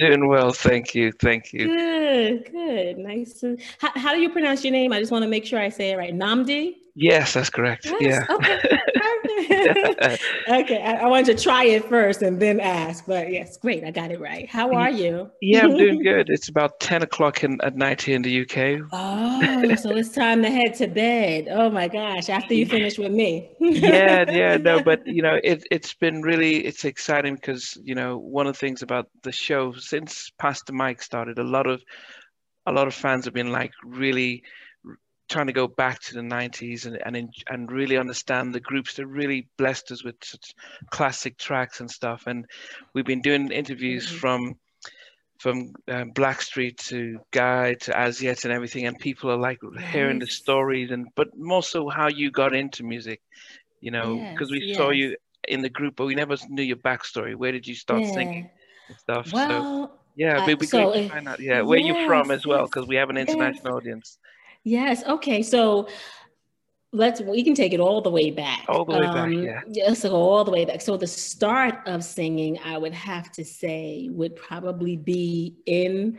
doing well. Thank you. Thank you. Good, good. Nice. To, how, how do you pronounce your name? I just want to make sure I say it right. Namdi? Yes, that's correct. Yes. Yeah. Okay. okay. I, I, wanted to try it first and then ask, but yes, great. I got it right. How mm. are you? Yeah, I'm doing good. It's about 10 o'clock in, at night here in the UK. Oh, so it's time to head to bed. Oh my gosh, after you finish with me. yeah, yeah, no, but you know, it, it's been really, it's exciting because, you know, one of the things about the show since Pastor Mike started, a lot of, a lot of fans have been like really trying to go back to the 90s and and and really understand the groups that really blessed us with such classic tracks and stuff and we've been doing interviews mm-hmm. from from um, Blackstreet to Guy to Az Yet and everything and people are like hearing the stories and but more so how you got into music you know because yes, we yes. saw you in the group but we never knew your backstory where did you start yeah. singing and stuff well, so yeah, be so great to find out. Yeah, where yes, you from as well, because we have an international audience. Yes. Okay. So let's we can take it all the way back. All the way um, back. Yeah. Yeah. So all the way back. So the start of singing, I would have to say, would probably be in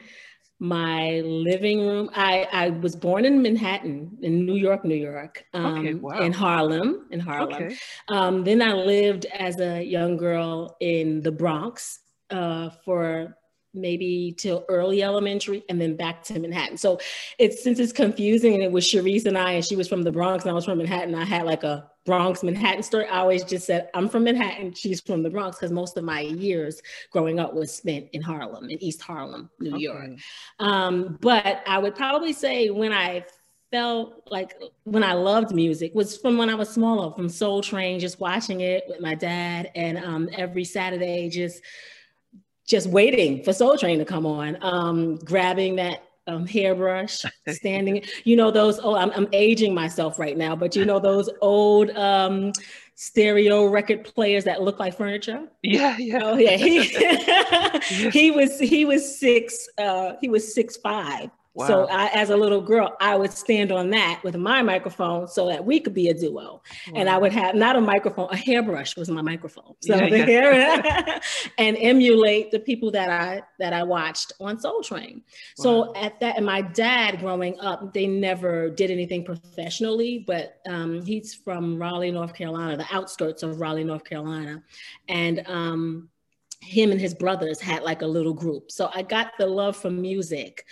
my living room. I, I was born in Manhattan, in New York, New York, um, okay, wow. in Harlem, in Harlem. Okay. Um, then I lived as a young girl in the Bronx uh, for maybe till early elementary and then back to Manhattan. So it's since it's confusing and it was Charisse and I and she was from the Bronx and I was from Manhattan. I had like a Bronx Manhattan story. I always just said I'm from Manhattan, she's from the Bronx because most of my years growing up was spent in Harlem, in East Harlem, New okay. York. Um, but I would probably say when I felt like when I loved music was from when I was smaller, from Soul Train, just watching it with my dad, and um, every Saturday just just waiting for Soul Train to come on, um, grabbing that um, hairbrush, standing. you know those. Oh, I'm, I'm, aging myself right now, but you know those old um, stereo record players that look like furniture. Yeah, yeah. Oh, yeah. He, he was he was six. Uh, he was six five, Wow. So I, as a little girl, I would stand on that with my microphone so that we could be a duo. Wow. And I would have not a microphone, a hairbrush was my microphone. So yeah, the yeah. hair and emulate the people that I that I watched on Soul Train. Wow. So at that, and my dad growing up, they never did anything professionally, but um, he's from Raleigh, North Carolina, the outskirts of Raleigh, North Carolina, and um, him and his brothers had like a little group. So I got the love for music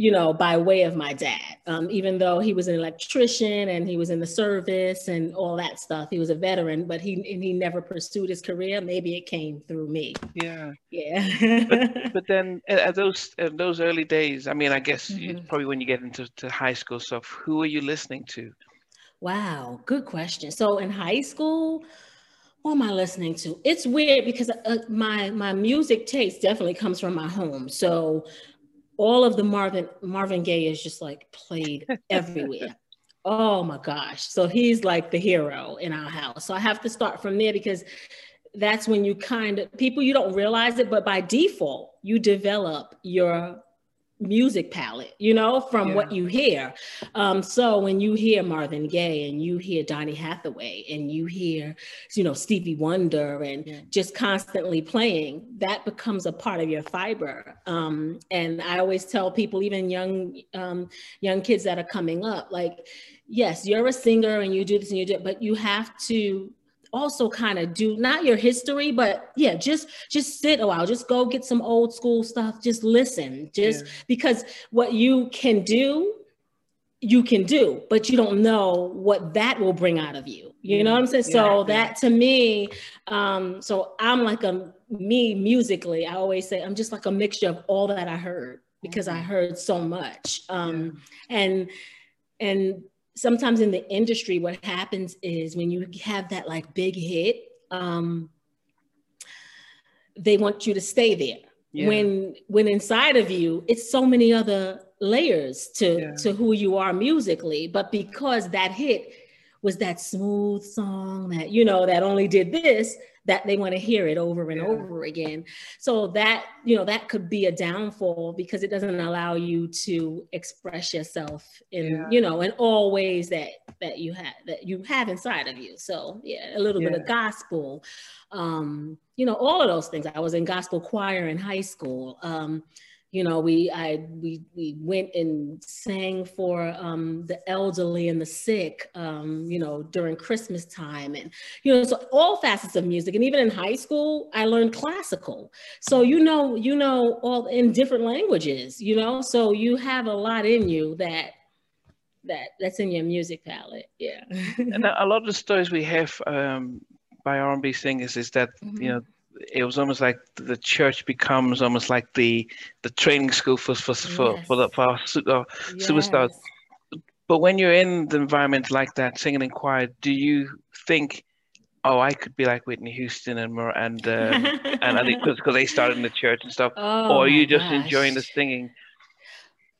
you know, by way of my dad. Um, even though he was an electrician and he was in the service and all that stuff, he was a veteran, but he and he never pursued his career. Maybe it came through me. Yeah, yeah. but, but, then at those at those early days, I mean, I guess mm-hmm. probably when you get into high school stuff, who are you listening to? Wow, good question. So in high school, what am I listening to? It's weird because uh, my my music taste definitely comes from my home. So all of the Marvin Marvin Gaye is just like played everywhere. oh my gosh. So he's like the hero in our house. So I have to start from there because that's when you kind of people you don't realize it, but by default, you develop your music palette, you know, from yeah. what you hear. Um, so when you hear Marvin Gaye and you hear Donny Hathaway and you hear, you know, Stevie Wonder and yeah. just constantly playing, that becomes a part of your fiber. Um, and I always tell people, even young um, young kids that are coming up, like, yes, you're a singer and you do this and you do it, but you have to also kind of do not your history but yeah just just sit a while just go get some old school stuff just listen just yeah. because what you can do you can do but you don't know what that will bring out of you you know what i'm saying yeah. so that to me um so i'm like a me musically i always say i'm just like a mixture of all that i heard because i mm-hmm. heard so much um and and sometimes in the industry, what happens is when you have that like big hit, um, they want you to stay there. Yeah. When when inside of you, it's so many other layers to yeah. to who you are musically. But because that hit was that smooth song that you know that only did this that they want to hear it over and yeah. over again so that you know that could be a downfall because it doesn't allow you to express yourself in yeah. you know in all ways that that you have that you have inside of you so yeah a little yeah. bit of gospel um you know all of those things i was in gospel choir in high school um you know we i we we went and sang for um, the elderly and the sick um, you know during christmas time. And you know so all facets of music. And even in high school i learned classical. So you know you know all in different languages you know? So you have a lot in you that that that's in your music palette. Yeah. And a lot of the stories we have um, by r&b singers is that mm-hmm. you know it was almost like the church becomes almost like the the training school for for for, yes. for, the, for our super, yes. superstars. But when you're in the environment like that, singing in choir, do you think, oh, I could be like Whitney Houston and and um, and because they started in the church and stuff, oh or are you just gosh. enjoying the singing?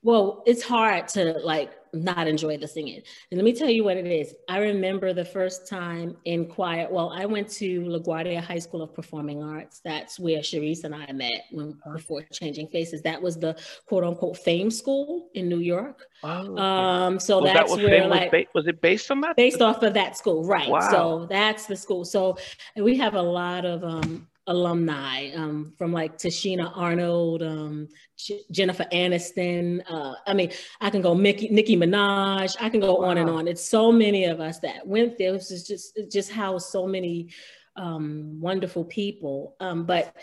Well, it's hard to like not enjoy the singing. And let me tell you what it is. I remember the first time in choir. Well, I went to LaGuardia High School of Performing Arts. That's where Charisse and I met when, before Changing Faces. That was the quote unquote fame school in New York. Oh, um, so well, that's that where like was, ba- was, it based on that? Based off of that school, right? Wow. So that's the school. So we have a lot of um, alumni um, from like Tichina Arnold, um, Jennifer Aniston. Uh, I mean, I can go Mickey, Nicki Minaj. I can go wow. on and on. It's so many of us that went there. It was just it just housed so many um, wonderful people. Um, but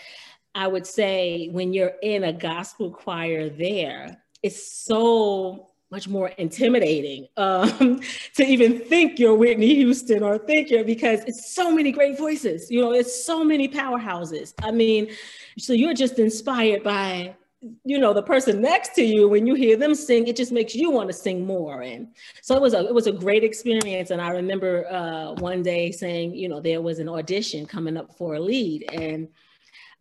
I would say when you're in a gospel choir there, it's so much more intimidating um, to even think you're Whitney Houston or think you're because it's so many great voices. You know, it's so many powerhouses. I mean, so you're just inspired by you know the person next to you when you hear them sing it just makes you want to sing more and so it was a it was a great experience and i remember uh, one day saying you know there was an audition coming up for a lead and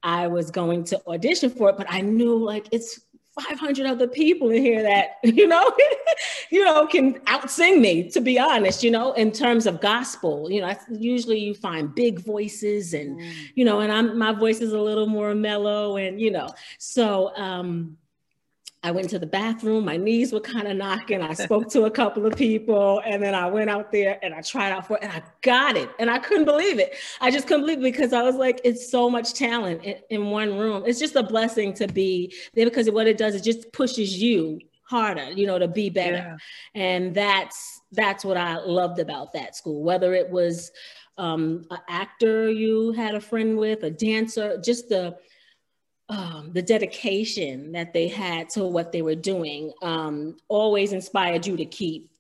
i was going to audition for it but i knew like it's 500 other people in here that you know you know can outsing me to be honest you know in terms of gospel you know usually you find big voices and mm. you know and i'm my voice is a little more mellow and you know so um I went to the bathroom, my knees were kind of knocking. I spoke to a couple of people and then I went out there and I tried out for it and I got it. And I couldn't believe it. I just couldn't believe it because I was like, it's so much talent in, in one room. It's just a blessing to be there because what it does, it just pushes you harder, you know, to be better. Yeah. And that's that's what I loved about that school, whether it was um, an actor you had a friend with, a dancer, just the um, the dedication that they had to what they were doing um, always inspired you to keep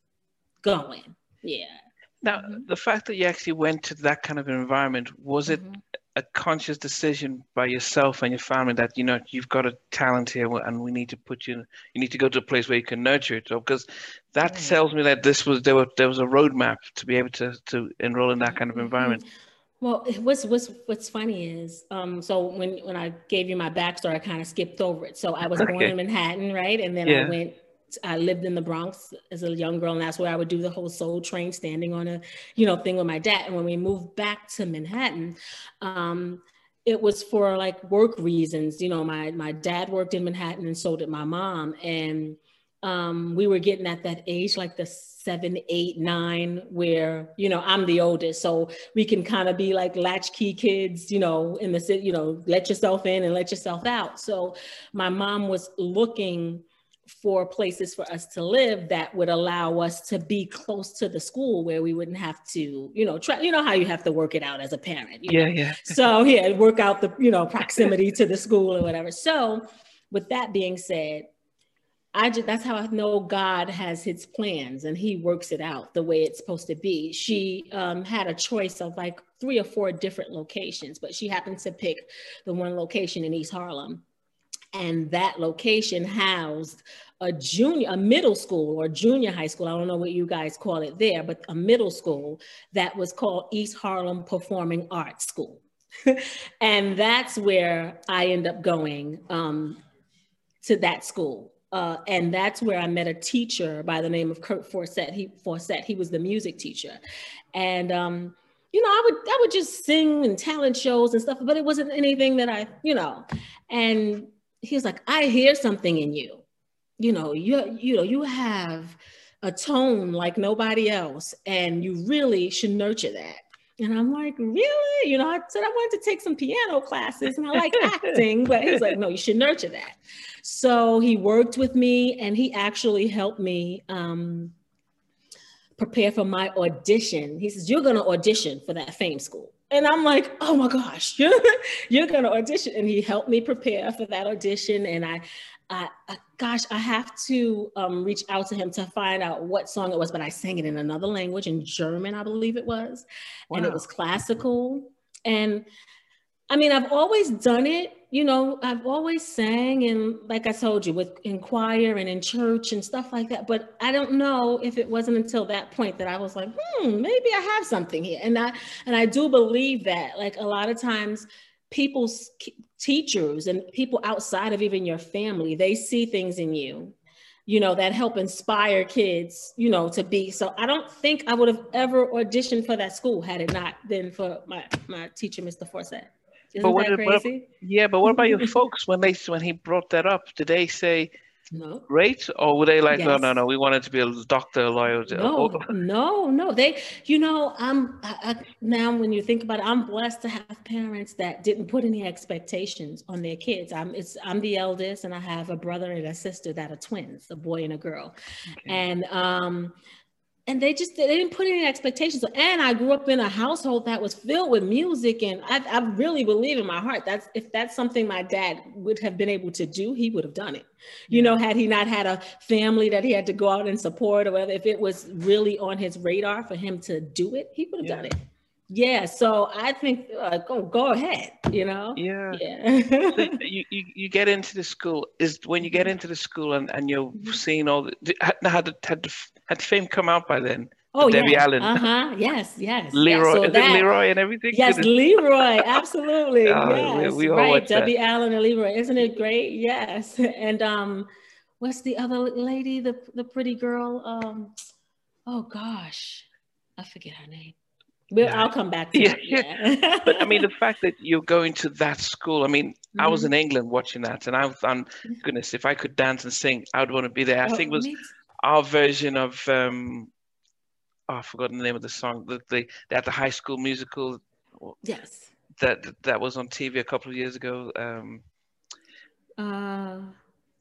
going. Yeah. Now, mm-hmm. the fact that you actually went to that kind of environment, was mm-hmm. it a conscious decision by yourself and your family that, you know, you've got a talent here and we need to put you, you need to go to a place where you can nurture it? Because that right. tells me that this was, there, were, there was a roadmap to be able to, to enroll in that kind of mm-hmm. environment. Mm-hmm. Well, what's what's what's funny is, um, so when when I gave you my backstory, I kind of skipped over it. So I was okay. born in Manhattan, right, and then yeah. I went. I lived in the Bronx as a young girl, and that's where I would do the whole Soul Train, standing on a, you know, thing with my dad. And when we moved back to Manhattan, um, it was for like work reasons. You know, my my dad worked in Manhattan, and so did my mom, and um, we were getting at that age, like the seven, eight, nine, where, you know, I'm the oldest. So we can kind of be like latchkey kids, you know, in the city, you know, let yourself in and let yourself out. So my mom was looking for places for us to live that would allow us to be close to the school where we wouldn't have to, you know, try, you know how you have to work it out as a parent. yeah, know? yeah. So yeah, work out the, you know, proximity to the school or whatever. So with that being said, I just that's how I know God has his plans and he works it out the way it's supposed to be. She um, had a choice of like three or four different locations, but she happened to pick the one location in East Harlem. And that location housed a junior, a middle school or junior high school. I don't know what you guys call it there, but a middle school that was called East Harlem Performing Arts School. and that's where I end up going um, to that school uh, and that's where I met a teacher by the name of Kurt Forsett. He Forsett, he was the music teacher, and um, you know, I would I would just sing and talent shows and stuff, but it wasn't anything that I, you know, and he was like, I hear something in you, you know, you you know, you have a tone like nobody else, and you really should nurture that. And I'm like, really? You know, I said I wanted to take some piano classes and I like acting, but he's like, no, you should nurture that. So he worked with me and he actually helped me um, prepare for my audition. He says, you're going to audition for that fame school. And I'm like, oh my gosh, you're, you're going to audition. And he helped me prepare for that audition. And I, I, I, gosh, I have to um, reach out to him to find out what song it was, but I sang it in another language, in German, I believe it was, wow. and it was classical. And I mean, I've always done it, you know, I've always sang, and like I told you, with in choir and in church and stuff like that. But I don't know if it wasn't until that point that I was like, hmm, maybe I have something here, and I and I do believe that, like a lot of times people's teachers and people outside of even your family, they see things in you, you know, that help inspire kids, you know, to be. So I don't think I would have ever auditioned for that school had it not been for my, my teacher, Mr. Forsett. Isn't but what, that crazy? What, yeah, but what about your folks when they when he brought that up? Did they say, no. Great. Or were they like, yes. no, no, no, we wanted to be a doctor, lawyer? No, no, no. They, you know, I'm I, I, now when you think about it, I'm blessed to have parents that didn't put any expectations on their kids. I'm it's I'm the eldest, and I have a brother and a sister that are twins, a boy and a girl, okay. and um, and they just they didn't put any expectations. And i grew up in a household that was filled with music and I, I, really believe in my heart that's if that's something my dad would have been able to do he would have done it. You know had he not had a family that he had to go out and support or whether if it was really on his radar for him to do it he would have yeah. done it. Yeah so i think uh, go go ahead you know? Yeah. Yeah. So you, you you get into the school is when you get mm-hmm. into the school and, and you're mm-hmm. seeing all the had, to had, had, had fame come out by then Oh, Debbie yeah. Allen. Uh-huh. Yes, yes. Leroy, yeah, so that, Leroy and everything? Yes, Leroy, absolutely. oh, yes. We, we right. Debbie that. Allen and Leroy. Isn't it great? Yes. And um, what's the other lady, the the pretty girl? Um, oh gosh, I forget her name. Well, yeah. I'll come back to yeah. Yeah. but I mean, the fact that you're going to that school, I mean, mm-hmm. I was mm-hmm. in England watching that, and I was, on goodness, if I could dance and sing, I would want to be there. I oh, think it was our version of, um, oh, I've forgotten the name of the song, that they, they had the high school musical. Yes. That that was on TV a couple of years ago. Um, uh,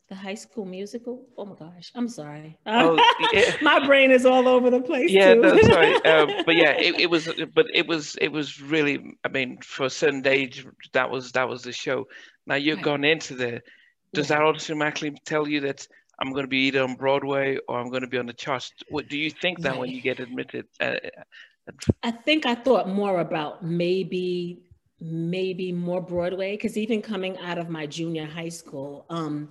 the High School Musical. Oh my gosh, I'm sorry. Oh, yeah. my brain is all over the place. Yeah, no, sorry, um, but yeah, it, it, was, but it was, it was really. I mean, for a certain age, that was that was the show. Now you're right. gone into there. Does yeah. that automatically tell you that I'm going to be either on Broadway or I'm going to be on the charts? What do you think that right. when you get admitted? Uh, I think I thought more about maybe maybe more Broadway because even coming out of my junior high school, um,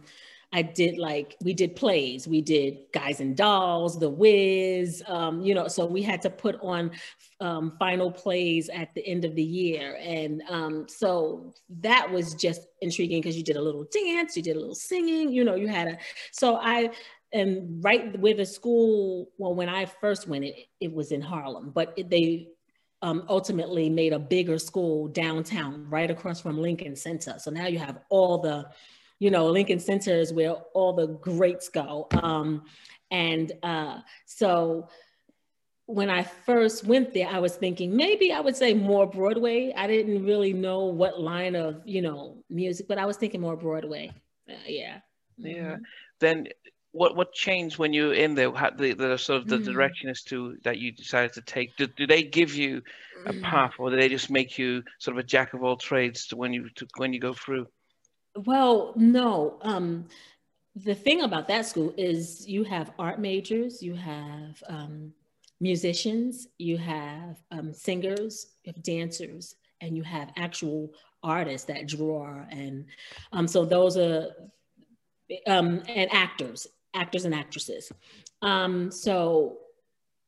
I did like we did plays, we did Guys and Dolls, The Wiz, um, you know. So we had to put on um, final plays at the end of the year, and um, so that was just intriguing because you did a little dance, you did a little singing, you know. You had a so I and right where the school. Well, when I first went, it it was in Harlem, but it, they um, ultimately made a bigger school downtown, right across from Lincoln Center. So now you have all the you know, Lincoln Center is where all the greats go. Um, and uh, so when I first went there, I was thinking maybe I would say more Broadway. I didn't really know what line of, you know, music, but I was thinking more Broadway. Uh, yeah. Yeah. Mm-hmm. Then what what changed when you were in there? How the, the sort of the mm. direction as to that you decided to take? Do, do they give you a mm. path, or do they just make you sort of a jack of all trades to when you to, when you go through? Well, no. Um, the thing about that school is you have art majors, you have um, musicians, you have um, singers, you have dancers, and you have actual artists that draw. And um, so those are, um, and actors, actors and actresses. Um, so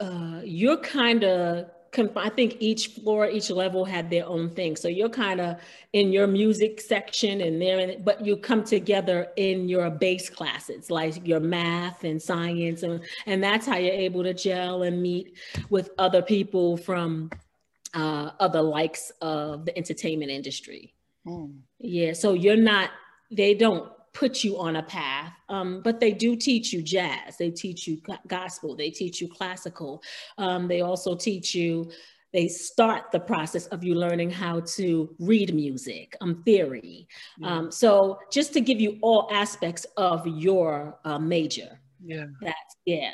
uh, you're kind of I think each floor, each level had their own thing. So you're kind of in your music section and there, but you come together in your base classes, like your math and science, and, and that's how you're able to gel and meet with other people from uh, other likes of the entertainment industry. Mm. Yeah, so you're not, they don't put you on a path, um, but they do teach you jazz, they teach you gospel, they teach you classical. Um, they also teach you, they start the process of you learning how to read music, um, theory. Yeah. Um, so just to give you all aspects of your uh, major. Yeah. That's, yeah.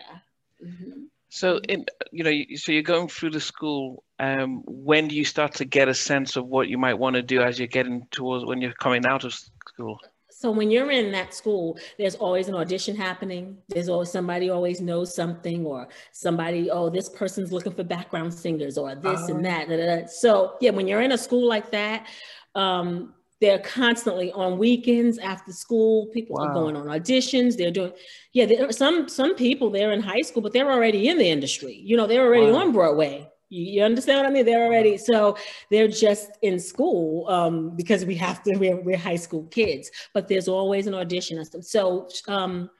Mm-hmm. So, in you know, so you're going through the school. Um, when do you start to get a sense of what you might want to do as you're getting towards when you're coming out of school? So when you're in that school, there's always an audition happening. There's always somebody always knows something, or somebody, oh, this person's looking for background singers, or this and oh. that. Da, da, da. So yeah, when you're in a school like that, um, they're constantly on weekends after school. People wow. are going on auditions. They're doing, yeah. There are some some people they're in high school, but they're already in the industry. You know, they're already wow. on Broadway. You, understand what I mean? They're already so they're just in school um, because we have to. We're, we're high school kids, but there's always an audition. So um,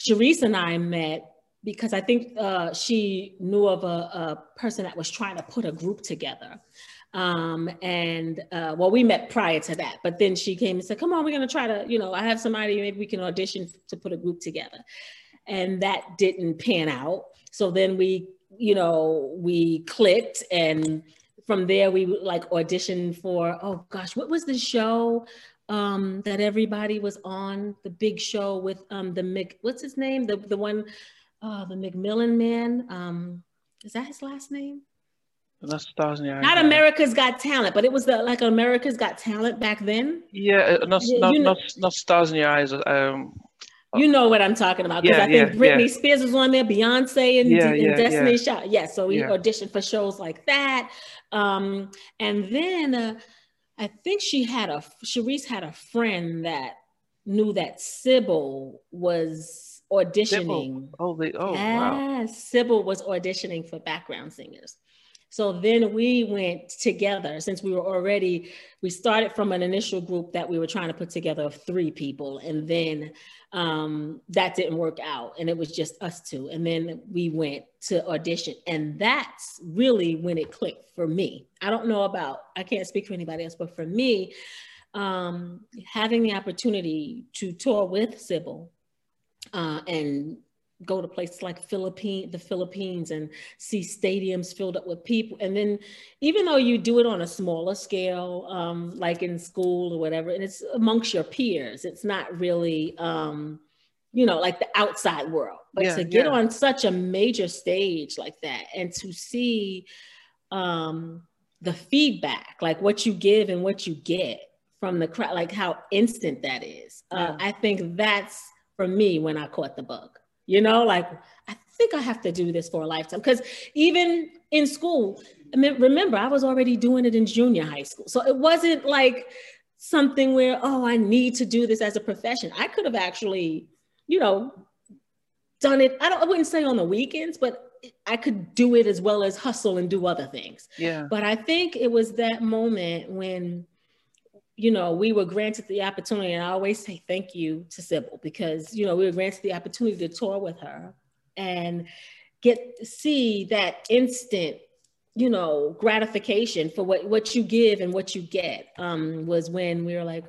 Charisse and I met because I think uh, she knew of a, a, person that was trying to put a group together. Um, and uh, well, we met prior to that, but then she came and said, "Come on, we're to try to, you know, I have somebody. Maybe we can audition to put a group together." And that didn't pan out. So then we you know, we clicked and from there we like auditioned for, oh gosh, what was the show um, that everybody was on? The big show with um, the Mc, what's his name? The, the one, uh, the McMillan man. Um, is that his last name? Not stars in the Not America's Got Talent, but it was the like America's Got Talent back then. Yeah, uh, not yeah, not, not, not stars in your eyes. Um, you know what I'm talking about because yeah, I think yeah, Britney yeah. Spears was on there, Beyonce and, and Destiny Child. Yeah, so we auditioned for shows like that. Um, and then uh, I think she had a Charisse had a friend that knew that Sybil was auditioning. Sybil. Oh, they, oh, wow. Sybil was auditioning for background singers. So then we went together since we were already, we started from an initial group that we were trying to put together of three people. And then um, that didn't work out and it was just us two. And then we went to audition and that's really when it clicked for me. I don't know about, I can't speak for anybody else, but for me, um, having the opportunity to tour with Sybil uh, and go to places like Philippine, the Philippines and see stadiums filled up with people. And then even though you do it on a smaller scale, um, like in school or whatever, and it's amongst your peers, it's not really, um, you know, like the outside world. But yeah, to get yeah. on such a major stage like that and to see um, the feedback, like what you give and what you get from the crowd, like how instant that is. Uh, yeah. I think that's for me when I caught the bug you know, like I think I have to do this for a lifetime. Because even in school, I mean, remember, I was already doing it in junior high school. So it wasn't like something where, oh, I need to do this as a profession. I could have actually, you know, done it. I don't I wouldn't say on the weekends, but I could do it as well as hustle and do other things. Yeah. But I think it was that moment when you know, we were granted the opportunity, and I always say thank you to Sybil because, you know, we were granted the opportunity to tour with her and get see that instant, you know, gratification for what, what you give and what you get um, was when we were like,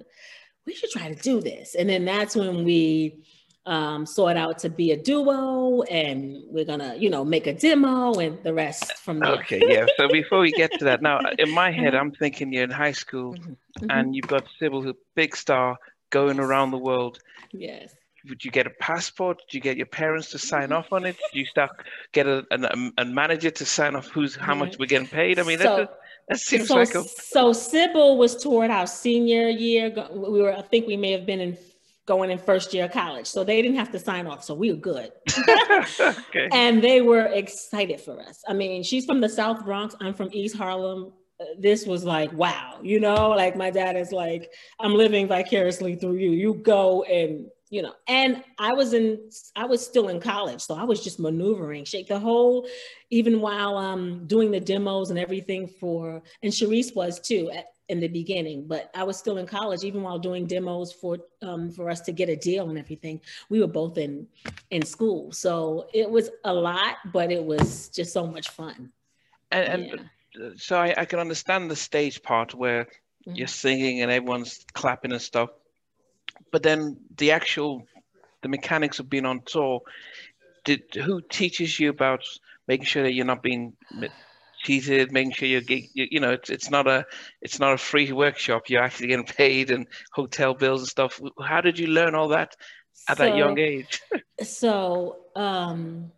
we should try to do this. And then that's when we um, sought out to be a duo and we're gonna you know make a demo and the rest from there okay yeah so before we get to that now in my head i'm thinking you're in high school mm-hmm. mm-hmm. and you've got sybil who big star going around the world yes would you get a passport? Did you get your parents to sign off on it? Did you start get a, a, a manager to sign off who's how much mm-hmm. we're getting paid? I mean, so, a, that seems so, like a... so. Sybil was toward our senior year. We were, I think, we may have been in going in first year of college. So they didn't have to sign off. So we were good. okay. And they were excited for us. I mean, she's from the South Bronx. I'm from East Harlem. This was like, wow, you know, like my dad is like, I'm living vicariously through you. You go and you know and i was in i was still in college so i was just maneuvering shake the whole even while um doing the demos and everything for and Charisse was too at, in the beginning but i was still in college even while doing demos for um for us to get a deal and everything we were both in in school so it was a lot but it was just so much fun and, and yeah. so I, I can understand the stage part where mm-hmm. you're singing and everyone's clapping and stuff but then the actual the mechanics of being on tour did who teaches you about making sure that you're not being cheated making sure you're you, you know it's, it's not a it's not a free workshop you're actually getting paid and hotel bills and stuff how did you learn all that at so, that young age so um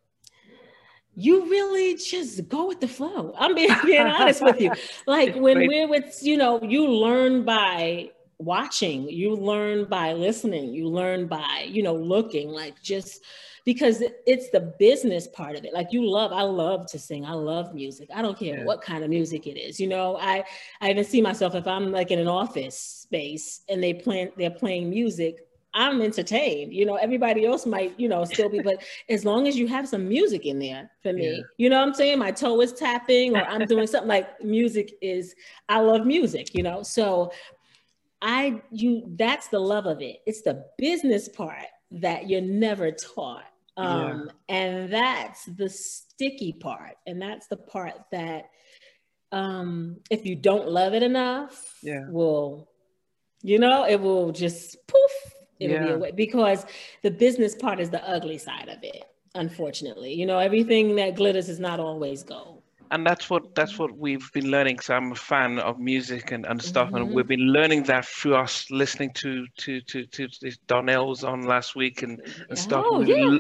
you really just go with the flow. I'm being, being honest with you. Like when we're with, you know, you learn by watching you learn by listening you learn by you know looking like just because it's the business part of it like you love i love to sing i love music i don't care yeah. what kind of music it is you know i i even see myself if i'm like in an office space and they play they're playing music i'm entertained you know everybody else might you know still be but as long as you have some music in there for me yeah. you know what i'm saying my toe is tapping or i'm doing something like music is i love music you know so I you that's the love of it. It's the business part that you're never taught. Um, yeah. and that's the sticky part. And that's the part that um if you don't love it enough, yeah, will you know, it will just poof, it'll yeah. be away because the business part is the ugly side of it, unfortunately. You know, everything that glitters is not always gold and that's what that's what we've been learning. So I'm a fan of music and, and stuff, mm-hmm. and we've been learning that through us listening to to to to, to Donell's on last week and, and stuff. Oh, yeah.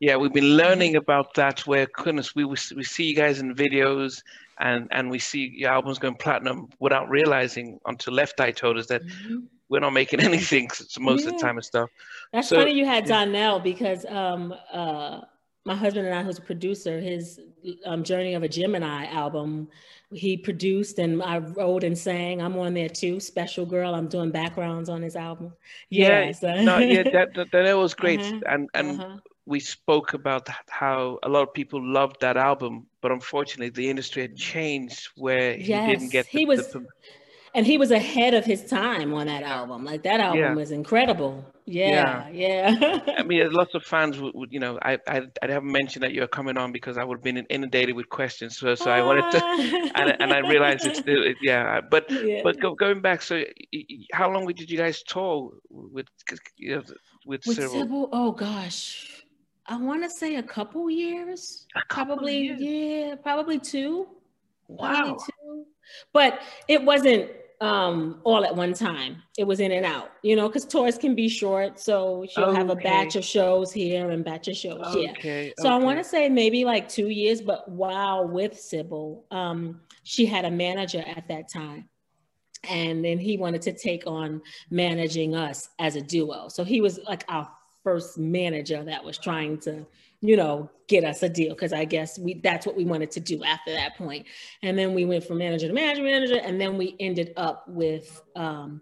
Yeah, we've been learning about that. Where goodness, we we see you guys in videos, and and we see your albums going platinum without realizing until Left Eye told us that. Mm-hmm. We're not making anything most yeah. of the time and stuff. That's so, funny you had. Donell because um, uh, my husband and I, who's a producer, his um, Journey of a Gemini album, he produced and I wrote and sang. I'm on there too. Special Girl. I'm doing backgrounds on his album. Yeah, yeah no, yeah, that, that, that was great. Uh-huh. And and uh-huh. We spoke about how a lot of people loved that album, but unfortunately, the industry had changed where he yes, didn't get. The, he was. The, and he was ahead of his time on that album. Like that album yeah. was incredible. Yeah, yeah. yeah. I mean, lots of fans would, would, you know, I, I, I haven't mentioned that you're coming on because I would have been inundated with questions. So, so I wanted to, ah. and, and I realized it's still, yeah. But, yeah. but go, going back, so how long did you guys tour with, you know, with, with Sybil? Sybil? Oh gosh, I want to say a couple years. A couple probably, years. yeah, probably two. Wow. Probably two. But it wasn't um all at one time it was in and out you know because tours can be short so she'll okay. have a batch of shows here and batch of shows okay. here so okay. i want to say maybe like two years but while with sybil um she had a manager at that time and then he wanted to take on managing us as a duo so he was like our first manager that was trying to you know, get us a deal because I guess we that's what we wanted to do after that. And then we went from manager to manager, manager, and then we ended up with um,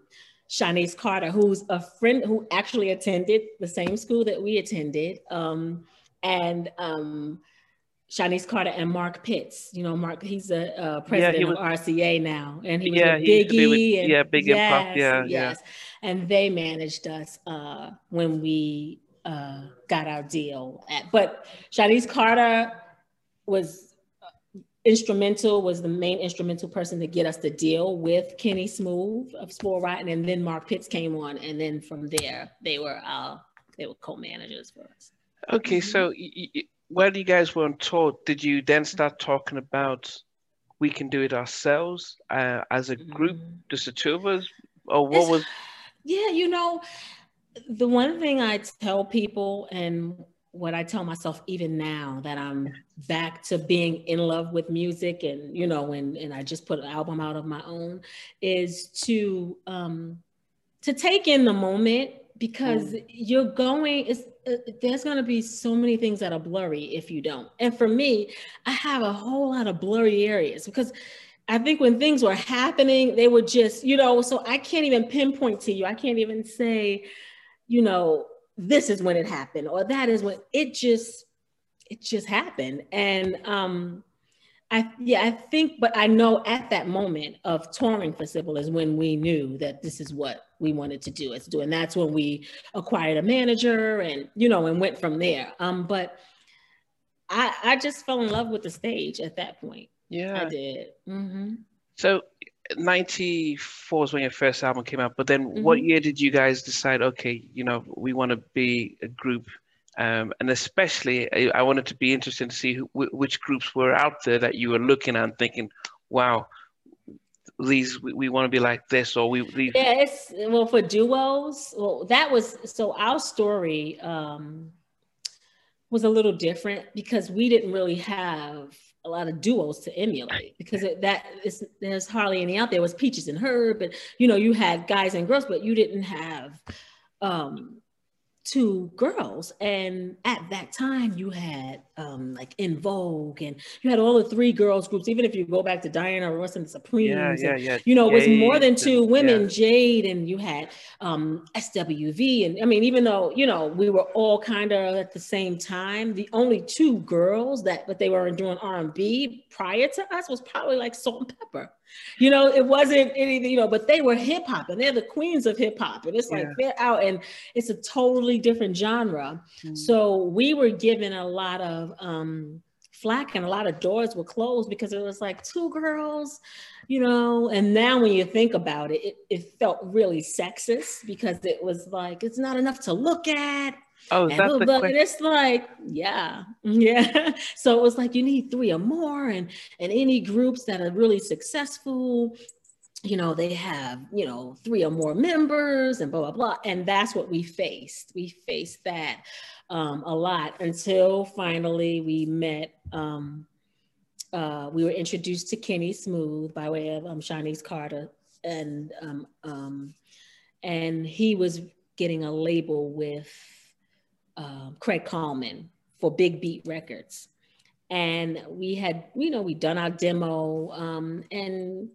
Shanice Carter, who's a friend who actually attended the same school that we attended. Um, and um, Shanice Carter and Mark Pitts. You know, Mark, he's a uh, president yeah, was, of RCA now, and he was yeah, with Biggie. With, and, yeah, Big yes, Pop, yeah, yes. Yeah. And they managed us uh, when we uh, got our deal. At, but Shanice Carter was instrumental, was the main instrumental person to get us the deal with Kenny Smoove of Spoil Rotten, and then Mark Pitts came on, and then from there they were uh, they were co-managers for us. Okay, so y- y- while you guys were on tour, did you then start talking about we can do it ourselves uh, as a group, mm-hmm. just the two of us, or what it's, was? Yeah, you know, the one thing I tell people and what I tell myself even now that I'm back to being in love with music and you know and and I just put an album out of my own is to um to take in the moment because mm. you're going it's uh, there's going to be so many things that are blurry if you don't. And for me, I have a whole lot of blurry areas because I think when things were happening, they were just, you know, so I can't even pinpoint to you. I can't even say, you know, this is when it happened, or that is when it just it just happened. And um I yeah, I think, but I know at that moment of touring for Sybil is when we knew that this is what we wanted to do. It's do, and that's when we acquired a manager and you know and went from there. Um, but I I just fell in love with the stage at that point. Yeah, I did. Mm-hmm. So 94 is when your first album came out, but then mm-hmm. what year did you guys decide, okay, you know, we want to be a group? Um, and especially, I, I, wanted to be interested to see who, which groups were out there that you were looking at and thinking, wow, these we, we want to be like this or we these... yeah it's well for duos well that was so our story um was a little different because we didn't really have a lot of duos to emulate because it, that is there's hardly any out there. It was Peaches and Herb, but you know you had guys and girls, but you didn't have um, two girls. And at that time, you had um, like En Vogue, and you had all the three girls groups. Even if you go back to Diana Ross and the Supremes, yeah, yeah, yeah. you know, it was more than two women. Yeah. Jade, and you had um, SWV, and I mean, even though you know we were all kind of at the same time, the only two girls that but they were doing R and B prior to us was probably like Salt-N-Pepa. You know, it wasn't anything, you know, but they were hip hop and they're the queens of hip hop. And it's like yeah. they're out and it's a totally different genre. Mm-hmm. So we were given a lot of um flack and a lot of doors were closed because it was like two girls, you know. And now when you think about it, it, it felt really sexist because it was like it's not enough to look at Oh, and, that's the and it's like, yeah, yeah. so it was like you need three or more, and and any groups that are really successful, you know, they have you know three or more members, and blah blah blah. And that's what we faced. We faced that um, a lot until finally we met. Um, uh, we were introduced to Kenny Smoove by way of um, Shanice Carter, and um, um, and he was getting a label with uh, Craig Kallman for Big Beat Records. And we had, you know, we'd done our demo um, and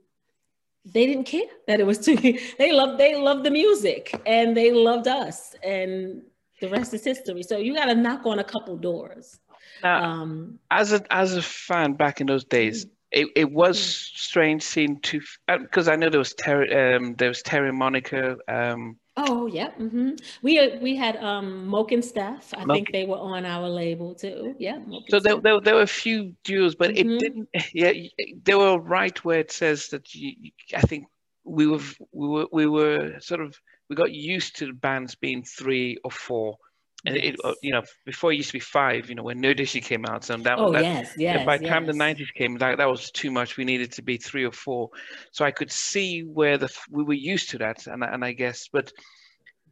they didn't care that it was too, they loved, they loved the music and they loved us and the rest is history. So you got to knock on a couple doors. Now, um, as a, as a fan back in those days, mm-hmm. it, it was mm-hmm. strange seeing two, because uh, I know there was Terry, um, there was Terry Monica, um, Oh yeah, mm-hmm. we uh, we had um Moke and Steph. I Moke. think they were on our label too. Yeah. Moke so there, there, there were a few duos, but mm-hmm. it didn't. Yeah, they were right where it says that you. I think we were we were we were sort of we got used to the bands being three or four. And yes. it, uh, you know, before it used to be five. You know, when New Edition came out, so that. Oh that, yes, yes. By the yes. time the nineties came, that that was too much. We needed to be three or four. So I could see where the we were used to that, and and I guess, but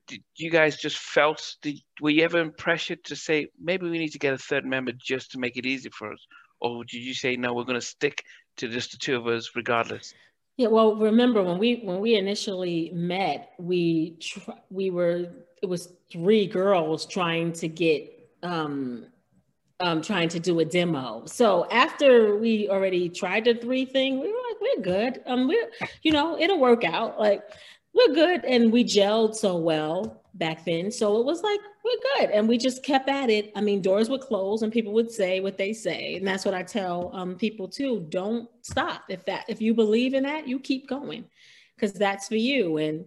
did you guys just felt? Did, were you ever pressured to say maybe we need to get a third member just to make it easy for us, or did you say no, we're going to stick to just the two of us regardless? Yeah, well, remember when we when we initially met, we tr- we were it was three girls trying to get um um trying to do a demo. So after we already tried the three thing, we were like, we're good. Um, we're you know it'll work out. Like we're good, and we gelled so well back then. So it was like we're good, and we just kept at it. I mean, doors would close, and people would say what they say, and that's what I tell um people too. Don't stop. If that if you believe in that, you keep going, because that's for you. And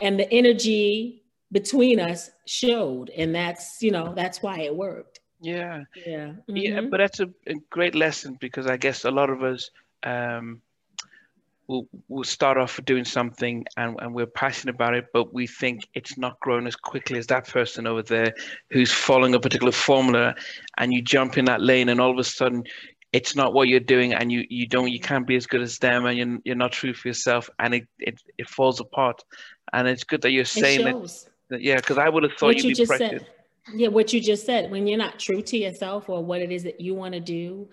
and the energy between us showed and that's you know that's why it worked yeah yeah mm-hmm. yeah but that's a, a, great lesson because i guess a lot of us um will will start off doing something and, and we're passionate about it but we think it's not growing as quickly as that person over there who's following a particular formula and you jump in that lane and all of a sudden it's not what you're doing and you you don't you can't be as good as them and you're, you're not true for yourself and it, it it falls apart and it's good that you're saying that yeah, because I would have thought what you'd you be. Yeah, what you just said. When you're not true to yourself or what it is that you want to do,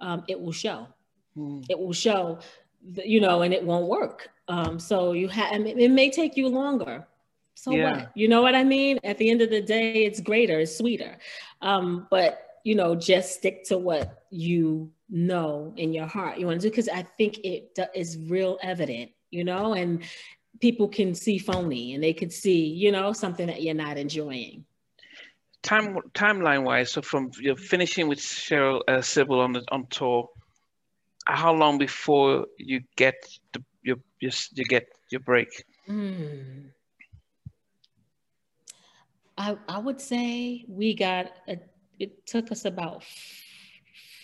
um, it will show. Hmm. It will show, you know, and it won't work. Um, so you have. It may take you longer. So yeah. what? You know what I mean? At the end of the day, it's greater, it's sweeter. Um, but you know, just stick to what you know in your heart you want to do because I think it is real evident. You know, and people can see phony and they could see, you know, something that you're not enjoying. time timeline wise, so from you're finishing with Cheryl uh, Sybil on the on tour, how long before you get the your, your you get your break? Mm. I I would say we got a, it took us about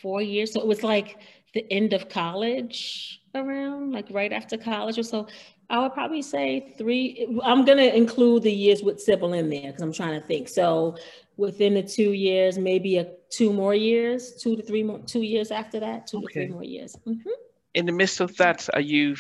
four years. So it was like the end of college around, like right after college or so. I would probably say three. I'm gonna include the years with Sybil in there because I'm trying to think. So within the two years, maybe a two more years, two to three more, two years after that, two okay. to three more years. Mm-hmm. In the midst of that, are you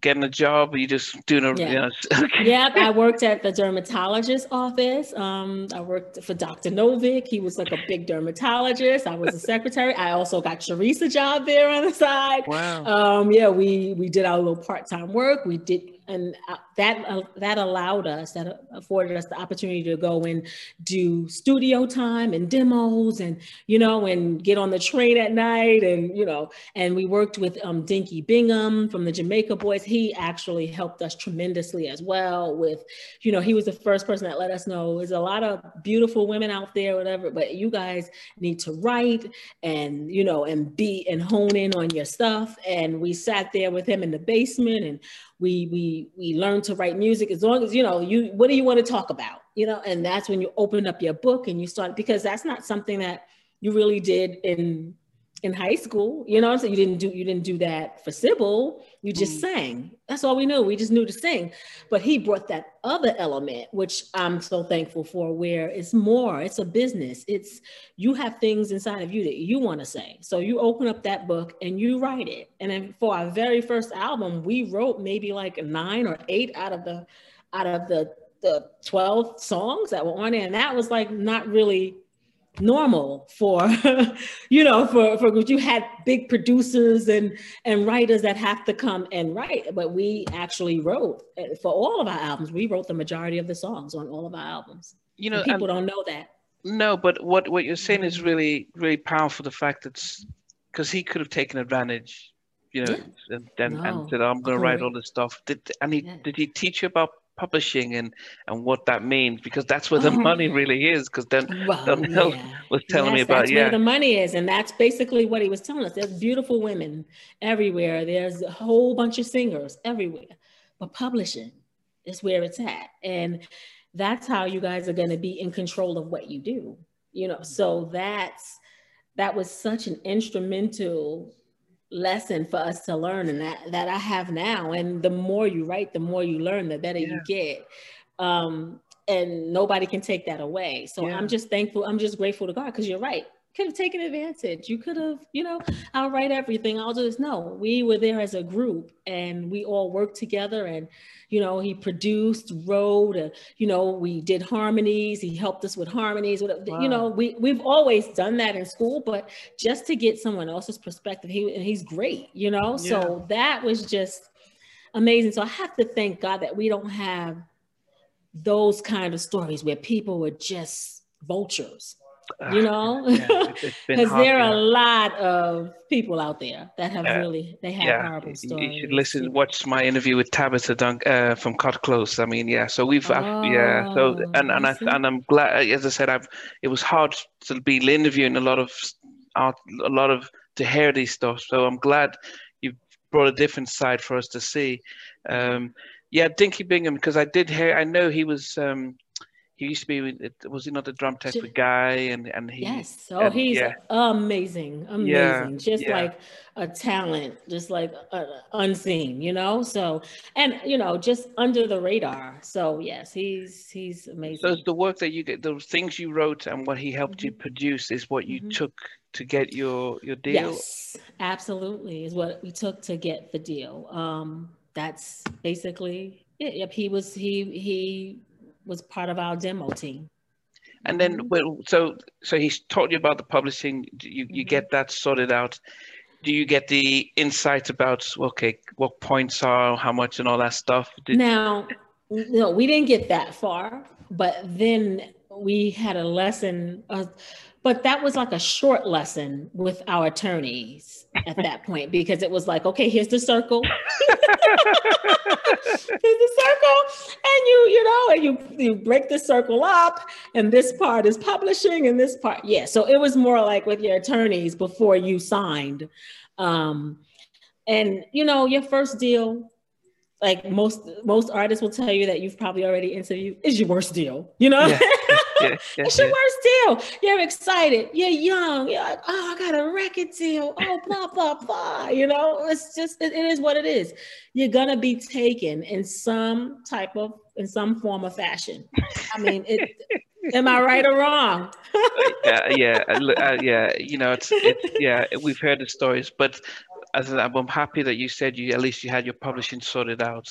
getting a job? Or you just doing a, yeah. You know, okay. Yep, I worked at the dermatologist office. Um, I worked for Dr. Novick. He was like a big dermatologist. I was a secretary. I also got Teresa job there on the side. Wow. Um, yeah, we we did our little part-time work. We did and uh, that uh, that allowed us that afforded us the opportunity to go and do studio time and demos and you know and get on the train at night and you know and we worked with um, Dinky Bingham from the Jamaica Boys. He actually helped us tremendously as well with you know he was the first person that let us know there's a lot of beautiful women out there whatever but you guys need to write and you know and be and hone in on your stuff. And we sat there with him in the basement and we we we learn to write music as long as you know you what do you want to talk about? You know and that's when you open up your book and you start because that's not something that you really did in in high school, you know, I'm saying you didn't do you didn't do that for Sybil. You just mm. sang. That's all we knew. We just knew to sing. But he brought that other element, which I'm so thankful for, where it's more, it's a business. It's you have things inside of you that you want to say. So you open up that book and you write it. And then for our very first album, we wrote maybe like nine or eight out of the out of the the 12 songs that were on it. And that was like not really normal for you know for for you had big producers and and writers that have to come and write but we actually wrote eh, for all of our albums we wrote the majority of the songs on all of our albums you know and people don't know that no but what what you're saying is really really powerful the fact that because he could have taken advantage you know yeah. and, and, no. and said i'm going to write all this stuff did and he yeah. did he teach you about publishing and and what that means because that's where the oh. money really is because then well, yeah. was telling yes, me about yeah where the money is and that's basically what he was telling us there's beautiful women everywhere there's a whole bunch of singers everywhere but publishing is where it's at and that's how you guys are going to be in control of what you do you know so that's that was such an instrumental lesson for us to learn and that that I have now and the more you write the more you learn the better yeah. you get um and nobody can take that away so yeah. I'm just thankful I'm just grateful to God because you're right could have taken advantage you could have you know I'll write everything I'll do this no we were there as a group and we all worked together and you know, he produced, wrote, uh, you know, we did harmonies. He helped us with harmonies. Wow. You know, we, we've always done that in school, but just to get someone else's perspective, he, he's great, you know? Yeah. So that was just amazing. So I have to thank God that we don't have those kind of stories where people were just vultures you know? because yeah, there are a lot of people out there that have really they have yeah, horrible stories you should listen watch my interview with tabitha Duncan, uh, from Kut Klose. I mean yeah so we've oh, yeah so and and, I, and i'm glad as i said i've it was hard to be interviewing a lot of art a lot of to hear these stuff so i'm glad you brought a different side for us to see. Um yeah dinky bingham because i did hear i know he was um he used to be with, was he not the drum tech guy and and he yes oh and, he's yeah. amazing amazing yeah, just yeah. like a talent just like uh, unseen you know so and you know just under the radar so yes he's he's amazing so the work that you get the things you wrote and what he helped mm-hmm. you produce is what you mm-hmm. took to get your your deal yes absolutely is what we took to get the deal um that's basically it. yep he was he he was part of our demo team. And then, mm-hmm. well, so so he's taught you about the publishing. You you mm-hmm. get that sorted out. Do you get the insight about okay, what points are, how much, and all that stuff? Did... Now, no, we didn't get that far. But then we had a lesson, uh, but that was like a short lesson with our attorneys at that point because it was like, okay, here's the circle. here's the circle. And you, you know, and you you break the circle up, and this part is publishing, and this part, yeah. So it was more like with your attorneys before you signed. Um, and you know, your first deal like most most artists will tell you that you've probably already interviewed is your worst deal you know yeah. Yeah, yeah, it's your worst deal. You're excited. You're young. You're like oh i got a record deal. Oh blah blah blah. You know it's just it, it is what it is. You're gonna be taken in some type of in some form of fashion. I mean it Am I right or wrong? yeah, yeah, uh, yeah. You know, it's, it's yeah. We've heard the stories, but as I'm happy that you said you at least you had your publishing sorted out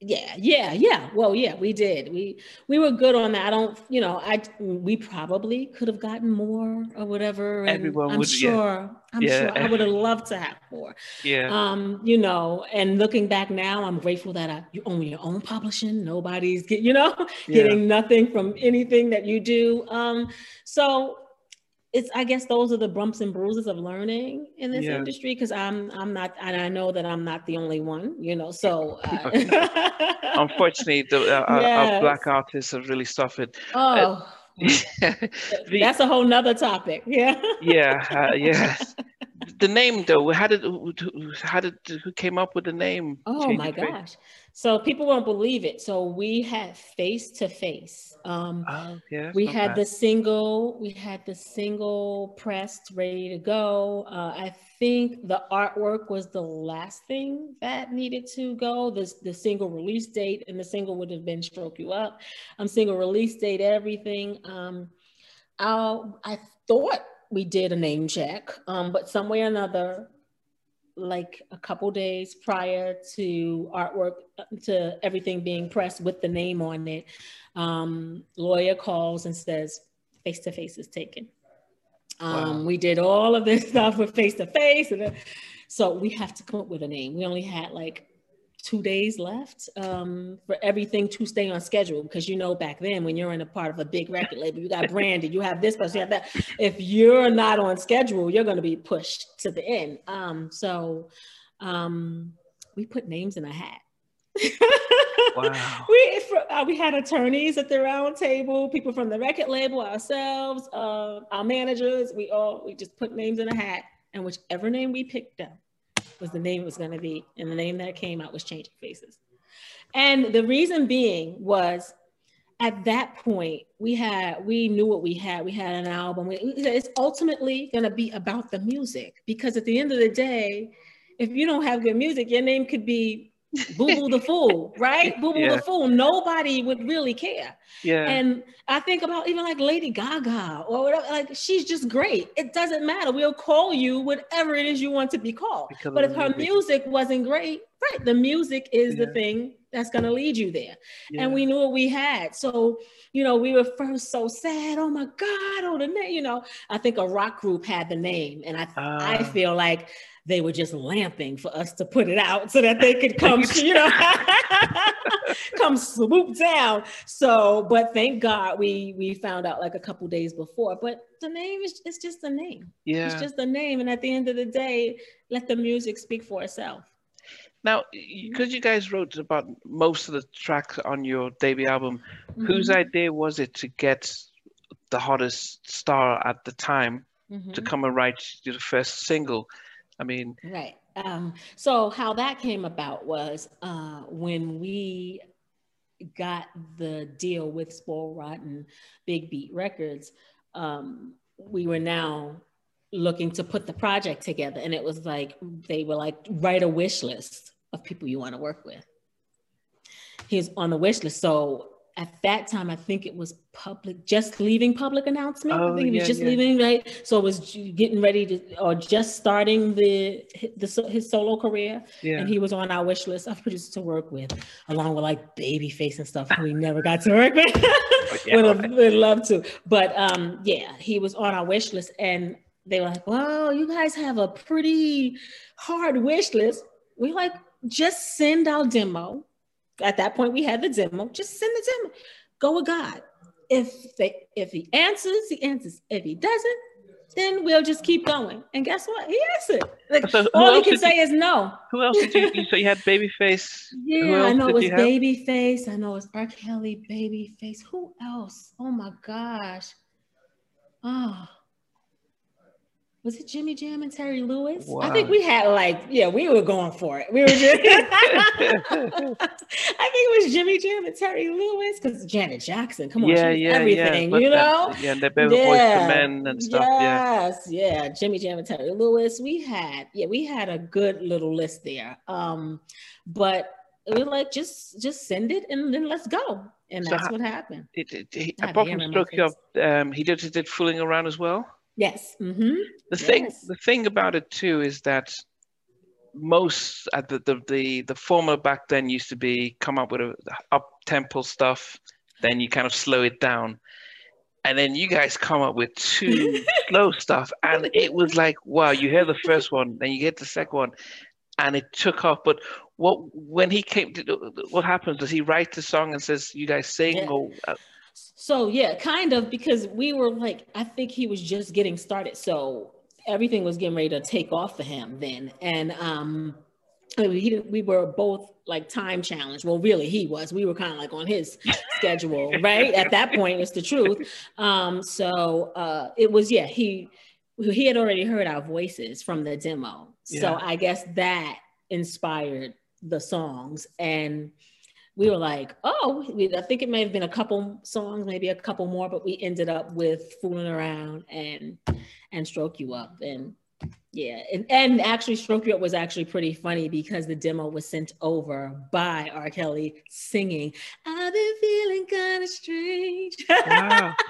yeah yeah yeah. Well yeah we did. We we were good on that. I don't you know i we probably could have gotten more or whatever and Everyone i'm would, sure yeah. i'm yeah. sure i would have loved to have more. Yeah. Um you know and looking back now i'm grateful that I, you own your own publishing. Nobody's get you know yeah. getting nothing from anything that you do. Um so it's I guess those are the bumps and bruises of learning in this yeah. industry because I'm I'm not and I know that I'm not the only one, you know. So uh, unfortunately, the, uh, yes. our, black artists have really suffered. Uh, oh. Uh, That's a whole nother topic. Yeah. yeah. Uh, yes. the name though, how did how did who came up with the name? Oh my gosh. So people won't believe it. So we had face to face. We had the single, we had the single pressed, ready to go. Uh, I think the artwork was the last thing that needed to go. The, the single release date and the single would have been Stroke You Up. Um, single release date, everything. Um, i I thought we did a name check, um, but some way or another, like a couple days prior to artwork to everything being pressed with the name on it um, lawyer calls and says face to face is taken um, wow. we did all of this stuff with face to face and so we have to come up with a name we only had like two days left um, for everything to stay on schedule. Because you know back then when you're in a part of a big record label you got branded you have this person you have that. If you're not on schedule you're going to be pushed to the end. Um, so um, we put names in a hat. Wow. we uh, we had attorneys at the round table people from the record label ourselves uh, our managers we all we just put names in a hat and whichever name we picked up was the name it was going to be. And the name that came out was Changing Faces. And the reason being was at that point we had we knew what we had we had an album it's ultimately going to be about the music because at the end of the day if you don't have good music your name could be Boo Boo the Fool, right? Boo Boo yeah. the Fool. Nobody would really care. Yeah. And I think about even like Lady Gaga or whatever, like she's just great. It doesn't matter. We'll call you whatever it is you want to be called. Because but if her music. music wasn't great, right, the music is yeah. the thing that's going to lead you there. Yeah. And we knew what we had. So, you know, we were first so sad. Oh my God, oh the name, you know, I think a rock group had the name. And I, uh, I ah. feel like they were just lamping for us to put it out so that they could come, you know, come swoop down. So, but thank God we we found out like a couple days before. But the name is it's just a name. Yeah. It's just a name. And at the end of the day, let the music speak for itself. Now, because you guys wrote about most of the tracks on your debut album, mm-hmm. whose idea was it to get the hottest star at the time mm-hmm. to come and write the first single? I mean, right. Um, so how that came about was uh, when we got the deal with Spoil Rotten Big Beat Records, um, we were now looking to put the project together. And it was like, they were like, write a wish list of people you want to work with. He's on the wish list. So at that time, I think it was public, just leaving public announcement. Oh, I think it was just yeah. leaving, right? So it was getting ready to, or just starting the, the his solo career. Yeah. And he was on our wish list of producers to work with, along with like Babyface and stuff we never got to work with. yeah, would have would love to. But um, yeah, he was on our wish list. And they were like, well, you guys have a pretty hard wish list. We like, just send our demo at that point we had the demo just send the demo go with god if they if he answers, he answers. If he doesn't, then we'll just keep going. And guess what? He answered. Like, so all he can say you, is no. Who else did you? So you had Babyface. Yeah, I know it was Babyface. I know it was R. Kelly, Babyface. Who else? Oh my gosh. Oh was it Jimmy Jam and Terry Lewis? Wow. I think we had like, yeah, we were going for it. We were just, I think it was Jimmy Jam and Terry Lewis because Janet Jackson, come on, yeah, yeah, everything, yeah. you know? Yeah, and they're both yeah. men and stuff. Yes, yeah. yeah, Jimmy Jam and Terry Lewis. We had, yeah, we had a good little list there. Um, but we were like, just just send it and then let's go. And so that's how, what happened. It, it, it, apart from Up, um, he did, he did Fooling Around as well. Yes. Mm-hmm. The thing, yes. the thing about it too is that most uh, the, the the the former back then used to be come up with a up tempo stuff, then you kind of slow it down, and then you guys come up with two slow stuff, and it was like wow, you hear the first one, then you get the second one, and it took off. But what when he came, to, what happens? Does he write the song and says you guys sing yeah. or? Uh, so yeah, kind of because we were like, I think he was just getting started. So everything was getting ready to take off for him then. And um he, we were both like time challenged. Well, really, he was. We were kind of like on his schedule, right? At that point, it's the truth. Um, so uh, it was, yeah. He he had already heard our voices from the demo, yeah. so I guess that inspired the songs. And we were like, oh, we, I think it may have been a couple songs, maybe a couple more, but we ended up with fooling around and and stroke you up. And yeah and, and actually stroke you up was actually pretty funny because the demo was sent over by r. Kelly singing i've been feeling kind of strange. Wow.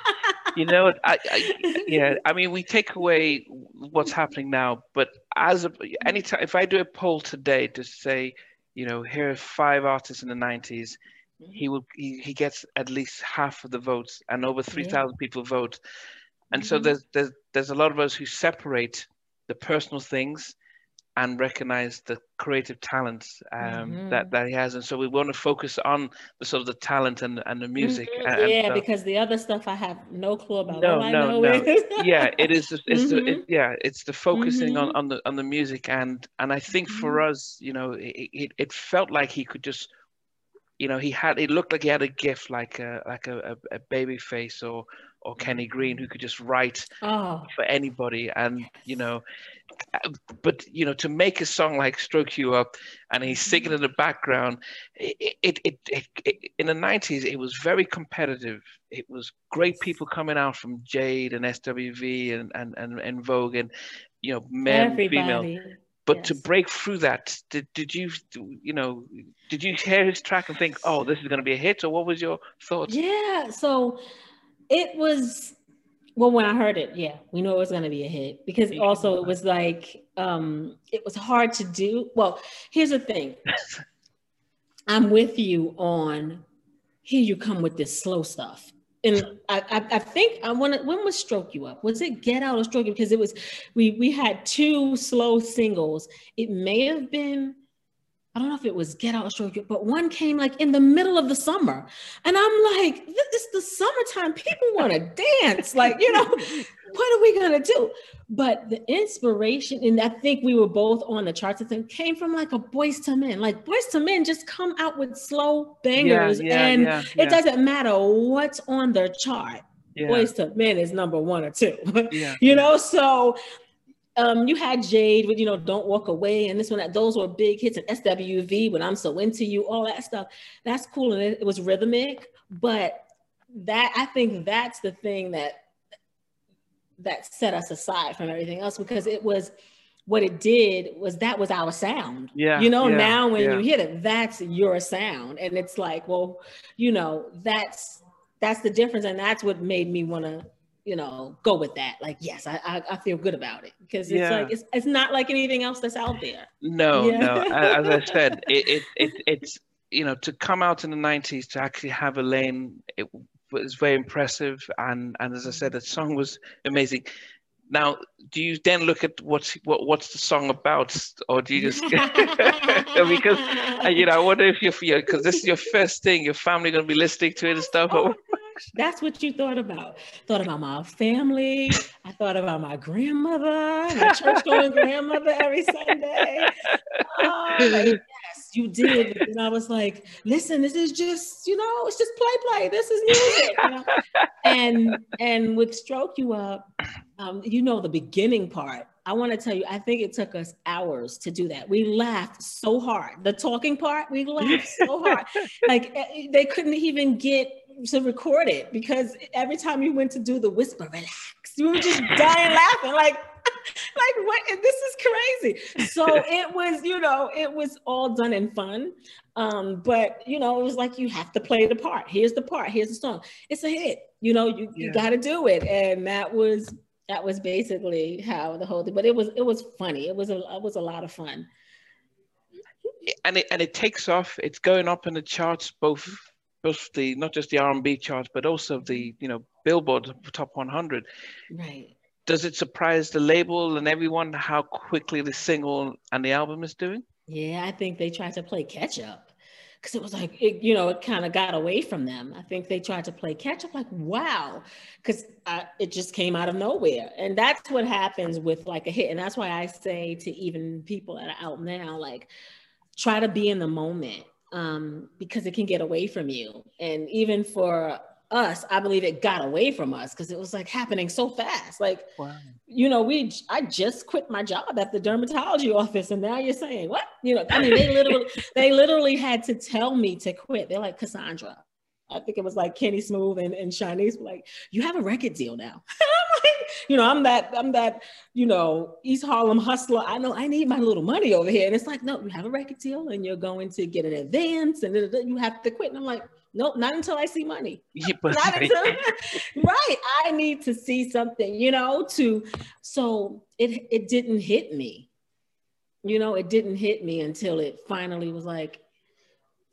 You know I, I yeah i mean we take away what's happening now but as a anytime if i do a poll today to say you know, here are five artists in the 90s. Mm-hmm. He will he, he gets at least half of the votes, and over 3,000 yeah. people vote. And mm-hmm. so there's, there's there's a lot of us who separate the personal things and recognize the creative talents um, mm-hmm. that, that he has. And so we want to focus on the sort of the talent and, and the music. Mm-hmm. And, yeah, because the other stuff I have no clue about. No, All no, no. yeah, it is. It's mm-hmm. the, it, yeah, it's the focusing on, mm-hmm. on the on the music and and I think for mm-hmm. us, you know, it, it, it felt like he could just you know he had it looked like he had a gift like a like a, a, a baby face or or Kenny Greene who could just write oh. for anybody and you know but you know to make a song like stroke you up and he's mm-hmm. singing in the background it, it, it, it, in the 90s it was very competitive it was great people coming out from jade and swv and and and, En Vogue and you know men Everybody. female but yes. to break through that did, did you you know did you hear his track and think oh this is going to be a hit or what was your thoughts yeah so it was well when i heard it yeah we knew it was going to be a hit because also it was like um it was hard to do well here's the thing i'm with you on here you come with this slow stuff and I, I, I think I want to. When was "Stroke You Up"? Was it "Get Out" or "Stroke You"? Because it was, we we had two slow singles. It may have been I don't know if it was Get Out Stroke, but one came like in the middle of the summer. And I'm like, this is the summertime. People want to dance. Like, you know, what are we going to do? But the inspiration, and I think we were both on the charts, I think came from like a Boyz II Men. Like Boyz II Men just come out with slow bangers yeah, yeah, and yeah, it doesn't matter what's on their chart. Boyz II Men is number one or two. You know, so um, you had Jade with, you know, Don't Walk Away, and this one, that those were big hits, and SWV, When I'm So Into You, all that stuff. That's cool, and it, it was rhythmic, but that I think that's the thing that that set us aside from everything else because it was what it did was that was our sound. Yeah. You know, yeah, now when yeah. you hit it, that's your sound. And it's like, well, you know, that's that's the difference. And that's what made me want to you know, go with that. Like, yes, I, I, I feel good about it because it's yeah. like it's, it's not like anything else that's out there. No, yeah. no. As I said, it, it, it it's you know to come out in the '90s to actually have a lane, it was very impressive, and and as I said, the song was amazing. Now, do you then look at what's what what's the song about, or do you just because uh, you know I wonder if you're because this is your first thing, your family going to be listening to it and stuff. Oh That's what you thought about. Thought about my family. I thought about my grandmother, my church going grandmother every Sunday. Oh, like, yes, you did. And I was like, listen, this is just, you know, it's just play, play. This is music. You know? and and with Stroke You Up, um, you know the beginning part I want to tell you, I think it took us hours to do that. We laughed so hard. The talking part, we laughed so hard. like eh, they couldn't even get to record it because every time you went to do the whisper, relax, you were just dying laughing. Like, like what? This is crazy. So it was, you know, it was all done in fun. Um, but you know, it was like you have to play the part. Here's the part. Here's the song. It's a hit. You know, you, yeah. you got to do it, and that was that was basically how the whole thing. But it was it was funny. It was a it was a lot of fun. And it and it takes off. It's going up in the charts, both both the not just the R and B charts, but also the you know Billboard Top 100. Right. Does it surprise the label and everyone how quickly the single and the album is doing? Yeah, I think they tried to play catch up because it was like it, you know it kind of got away from them i think they tried to play catch up like wow because it just came out of nowhere and that's what happens with like a hit and that's why i say to even people that are out now like try to be in the moment um, because it can get away from you and even for us, I believe it got away from us because it was like happening so fast. Like, wow. you know, we I just quit my job at the dermatology office, and now you're saying what? You know, I mean, they literally they literally had to tell me to quit. They're like, Cassandra, I think it was like Kenny Smoove and, and Shanice were like, you have a record deal now. like, you know, I'm that, I'm that, you know, East Harlem hustler. I know I need my little money over here. And it's like, no, you have a record deal and you're going to get an advance and you have to quit. And I'm like, Nope, not until I see money. Yeah, not until, right. I need to see something, you know, to so it it didn't hit me. You know, it didn't hit me until it finally was like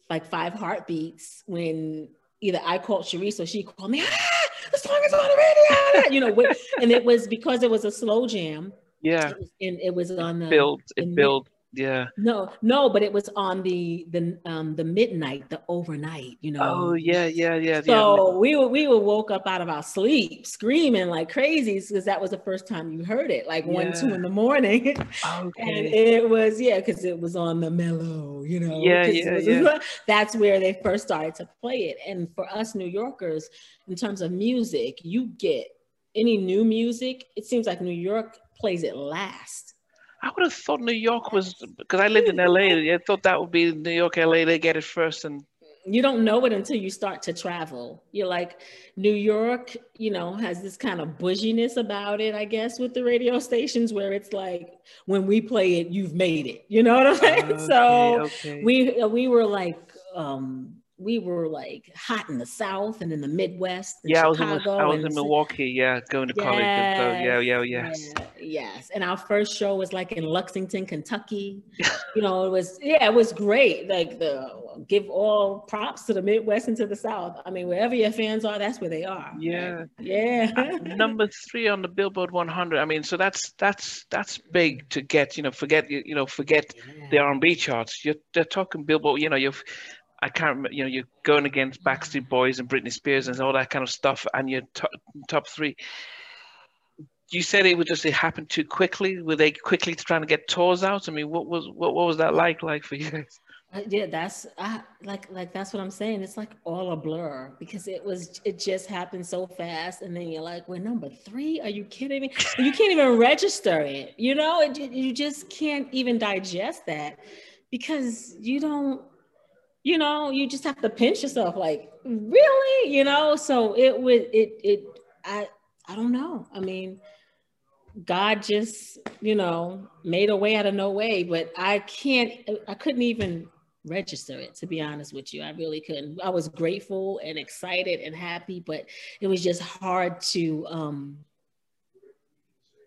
like five heartbeats when either I called Charisse or she called me, ah, the song is on the radio. you know, and it was because it was a slow jam. Yeah. And it was on the build, it built yeah. No, no, but it was on the the um the midnight, the overnight, you know. Oh yeah, yeah, yeah. So yeah. we were we were woke up out of our sleep screaming like crazy because that was the first time you heard it, like yeah. one, two in the morning. Okay. and it was yeah, because it was on the mellow, you know. Yeah, yeah, was, yeah. That's where they first started to play it. And for us New Yorkers, in terms of music, you get any new music, it seems like New York plays it last I would have thought New York was because I lived in LA. I thought that would be New York, LA. They get it first, and you don't know it until you start to travel. You're like New York, you know, has this kind of bouginess about it, I guess, with the radio stations where it's like when we play it, you've made it. You know what I'm saying? Okay, so okay. we we were like um we were like hot in the South and in the Midwest. yeah, I was in, I was in Milwaukee. Yeah, going to yes, college. And so, yeah, yeah, yes. Yeah, yes. And our first show was like in Lexington, Kentucky. you know, it was yeah, it was great. Like the give all props to the Midwest and to the South. I mean, wherever your fans are, that's where they are. Yeah, right? yeah. number three on the Billboard 100. I mean, so that's that's that's big to get. You know, forget you know forget yeah. the R&B charts. You're they're talking Billboard. You know, you've I can't remember, you know, you're going against Backstreet Boys and Britney Spears and all that kind of stuff, and you're top, top three. You said it would just it happened too quickly. Were they quickly trying to get tours out? I mean, what was what, what was that like like for you? Uh, yeah, that's I, like like that's what I'm saying. It's like all a blur because it was it just happened so fast, and then you're like, we're number three. Are you kidding me? You can't even register it. You know, it, you just can't even digest that because you don't you know, you just have to pinch yourself like, really? You know, so it would it it I I don't know. I mean, God just, you know, made a way out of no way, but I can't I couldn't even register it to be honest with you. I really couldn't. I was grateful and excited and happy, but it was just hard to um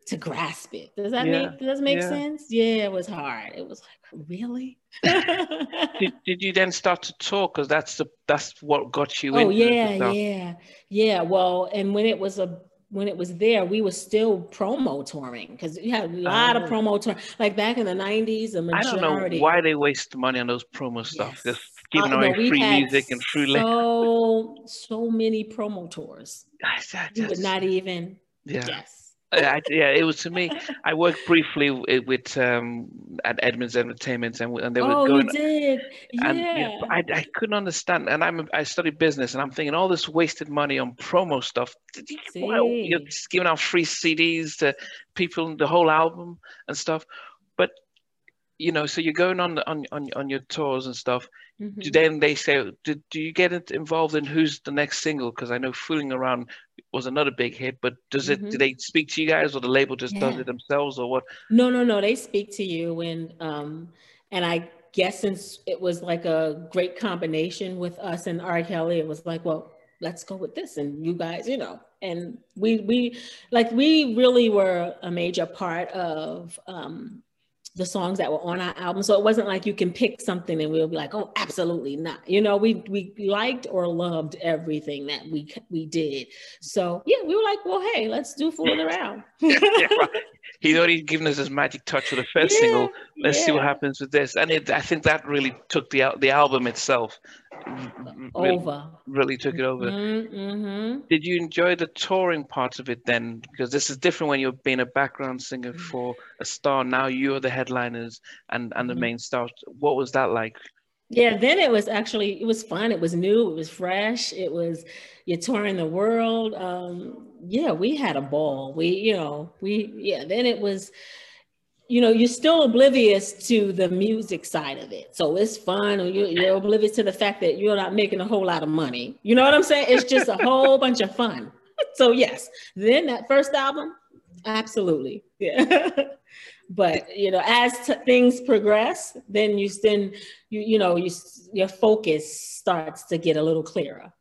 to grasp it. Does that yeah. make does that make yeah. sense? Yeah, it was hard. It was like, really? did, did you then start to talk? Because that's the that's what got you. In. Oh yeah, yeah, yeah. Well, and when it was a when it was there, we were still promo touring because we had a lot of oh. promo tour. Like back in the nineties, the majority. I don't know why they waste money on those promo stuff. Yes. Just giving uh, away free music and free so so many promo tours. Just, you would not even yeah. guess. I, yeah, it was to me. I worked briefly with um, at Edmonds Entertainment, and, and they were good. oh, going. you did, yeah. And, I, I couldn't understand, and I'm I studied business, and I'm thinking all this wasted money on promo stuff. you're just giving out free CDs to people, the whole album and stuff. You know, so you're going on on on, on your tours and stuff. Mm-hmm. Then they say, do, do you get involved in who's the next single? Because I know Fooling Around was another big hit, but does it, mm-hmm. do they speak to you guys or the label just yeah. does it themselves or what? No, no, no. They speak to you. And, um, and I guess since it was like a great combination with us and R. Kelly, it was like, well, let's go with this. And you guys, you know, and we, we, like, we really were a major part of, um, the songs that were on our album. So it wasn't like you can pick something and we'll be like, oh, absolutely not. You know, we we liked or loved everything that we we did. So yeah, we were like, well, hey, let's do fooling around. yeah, He's already given us his magic touch with the first yeah, single. Let's yeah. see what happens with this. And it, I think that really took the the album itself over. Really, took it over. Mm-hmm, mm-hmm. Did you enjoy the touring part of it then? Because this is different when you're being a background singer for a star. Now you're the headliners and and the mm-hmm. main star. What was that like? Yeah, then it was actually it was fun. It was new. It was fresh. It was you're touring the world. Um, yeah, we had a ball. We, you know, we yeah. Then it was you know, you're still oblivious to the music side of it. So it's fun. You're, you're, oblivious to the fact that you're not making a whole lot of money. You know what I'm saying? It's just a whole bunch of fun. So yes, then that first album, absolutely, yeah. but you know, as t- things progress, then you then you you know you your focus starts to get a little clearer.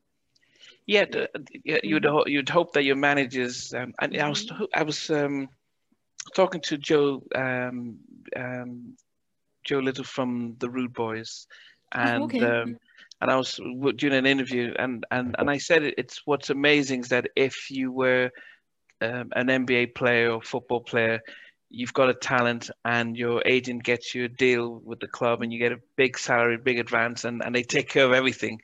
Yeah, you'd you'd hope that your managers. Um, and I was I was um, talking to Joe um, um, Joe Little from the Rude Boys, oh, and okay. um, and I was doing an interview, and and and I said it's what's amazing is that if you were um, an NBA player or football player, you've got a talent, and your agent gets you a deal with the club, and you get a big salary, big advance, and and they take care of everything.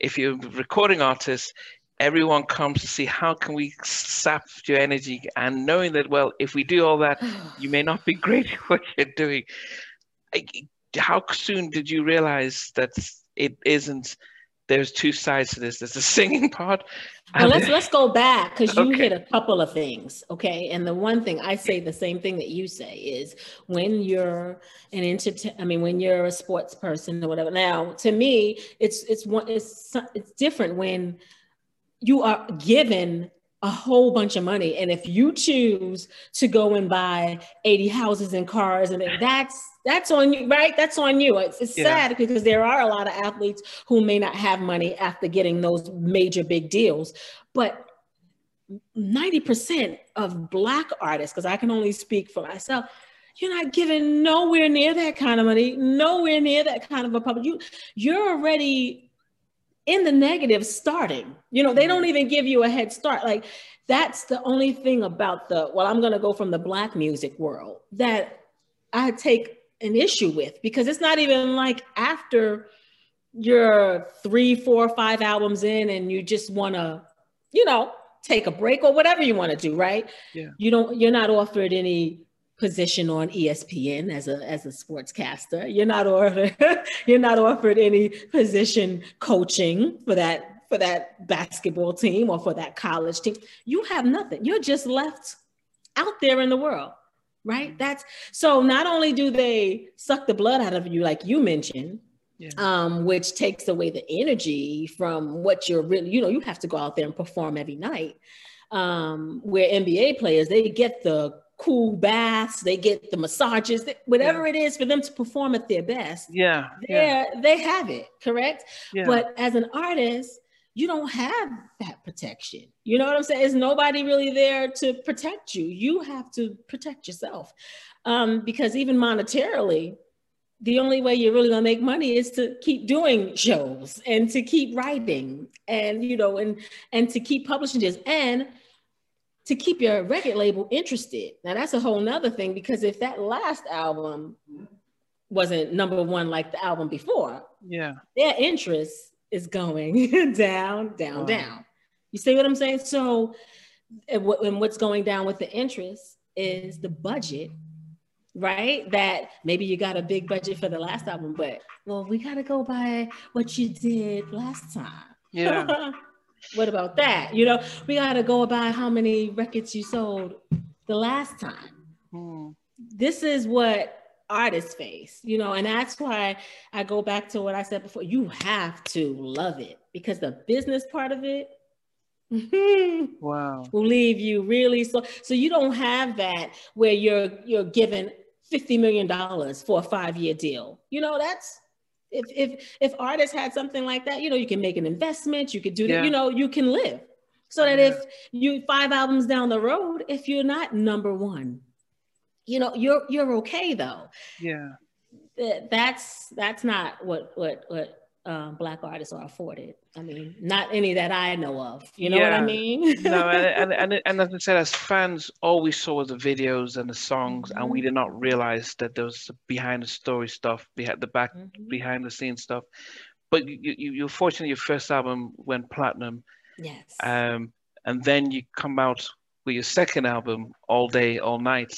If you're a recording artist, everyone comes to see how can we sap your energy and knowing that well if we do all that you may not be great at what you're doing how soon did you realize that it isn't there's two sides to this. There's the singing part well let's let's go back because you okay. hit a couple of things okay? And the one thing i say the same thing that you say is when you're an entertain i mean when you're a sports person or whatever. Now to me it's it's one it's it's different when you are given a whole bunch of money. And if you choose to go and buy 80 houses and cars, and that's that's on you, right? That's on you. It's, it's yeah. sad because there are a lot of athletes who may not have money after getting those major big deals. But 90% of black artists, because I can only speak for myself, you're not giving nowhere near that kind of money, nowhere near that kind of a public. You you're already in the negative starting. You know, they don't mm-hmm. even give you a head start. Like that's the only thing about the, well, I'm going to go from the black music world that I take an issue with because it's not even like after you're three, four, five albums in and you just want to, you know, take a break or whatever you want to do, right? Yeah. You don't, you're not offered any position on ESPN as a as a sportscaster. You're not offered you're not offered any position coaching for that for that basketball team or for that college team. You have nothing. You're just left out there in the world. Right? That's so not only do they suck the blood out of you like you mentioned, yeah. um, which takes away the energy from what you're really, you know, you have to go out there and perform every night. Um, where NBA players, they get the cool baths, they get the massages, whatever yeah. it is for them to perform at their best. Yeah. yeah. They have it, correct? Yeah. But as an artist, you don't have that protection. You know what I'm saying? There's nobody really there to protect you. You have to protect yourself. Um, because even monetarily, the only way you're really gonna make money is to keep doing shows and to keep writing and you know and and to keep publishing this and to keep your record label interested. Now that's a whole nother thing because if that last album wasn't number one like the album before, yeah, their interest is going down, down, wow. down. You see what I'm saying? So, and what's going down with the interest is the budget, right? That maybe you got a big budget for the last album, but well, we got to go by what you did last time. Yeah. what about that? You know, we got to go about how many records you sold the last time. Hmm. This is what artists face, you know, and that's why I go back to what I said before. You have to love it because the business part of it wow will leave you really so so you don't have that where you're you're given 50 million dollars for a five year deal you know that's if if if artists had something like that you know you can make an investment you could do yeah. that you know you can live so that yeah. if you five albums down the road if you're not number one you know you're you're okay though yeah that's that's not what what what um, black artists are afforded. I mean, not any that I know of. You know yeah. what I mean? no, and, and, and, and as I said, as fans, all we saw was the videos and the songs, mm-hmm. and we mm-hmm. did not realize that there was behind the story stuff, behind the back, mm-hmm. behind the scenes stuff. But you, you, you're fortunate your first album went platinum. Yes. Um, and then you come out with your second album, All Day, All Night.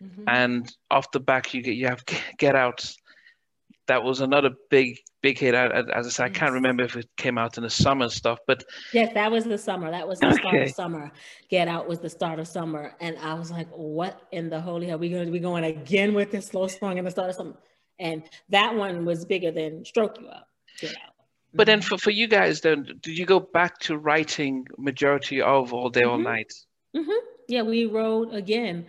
Mm-hmm. And off the back, you get you have Get Out, that was another big big hit. As I said, I can't remember if it came out in the summer stuff, but yes, that was the summer. That was the okay. start of summer. Get Out was the start of summer, and I was like, "What in the holy hell? We going to be going again with this slow song in the start of summer?" And that one was bigger than Stroke You Up. Get Out. But then mm-hmm. for, for you guys, then did you go back to writing majority of All Day All mm-hmm. Night? Mm-hmm. Yeah, we wrote again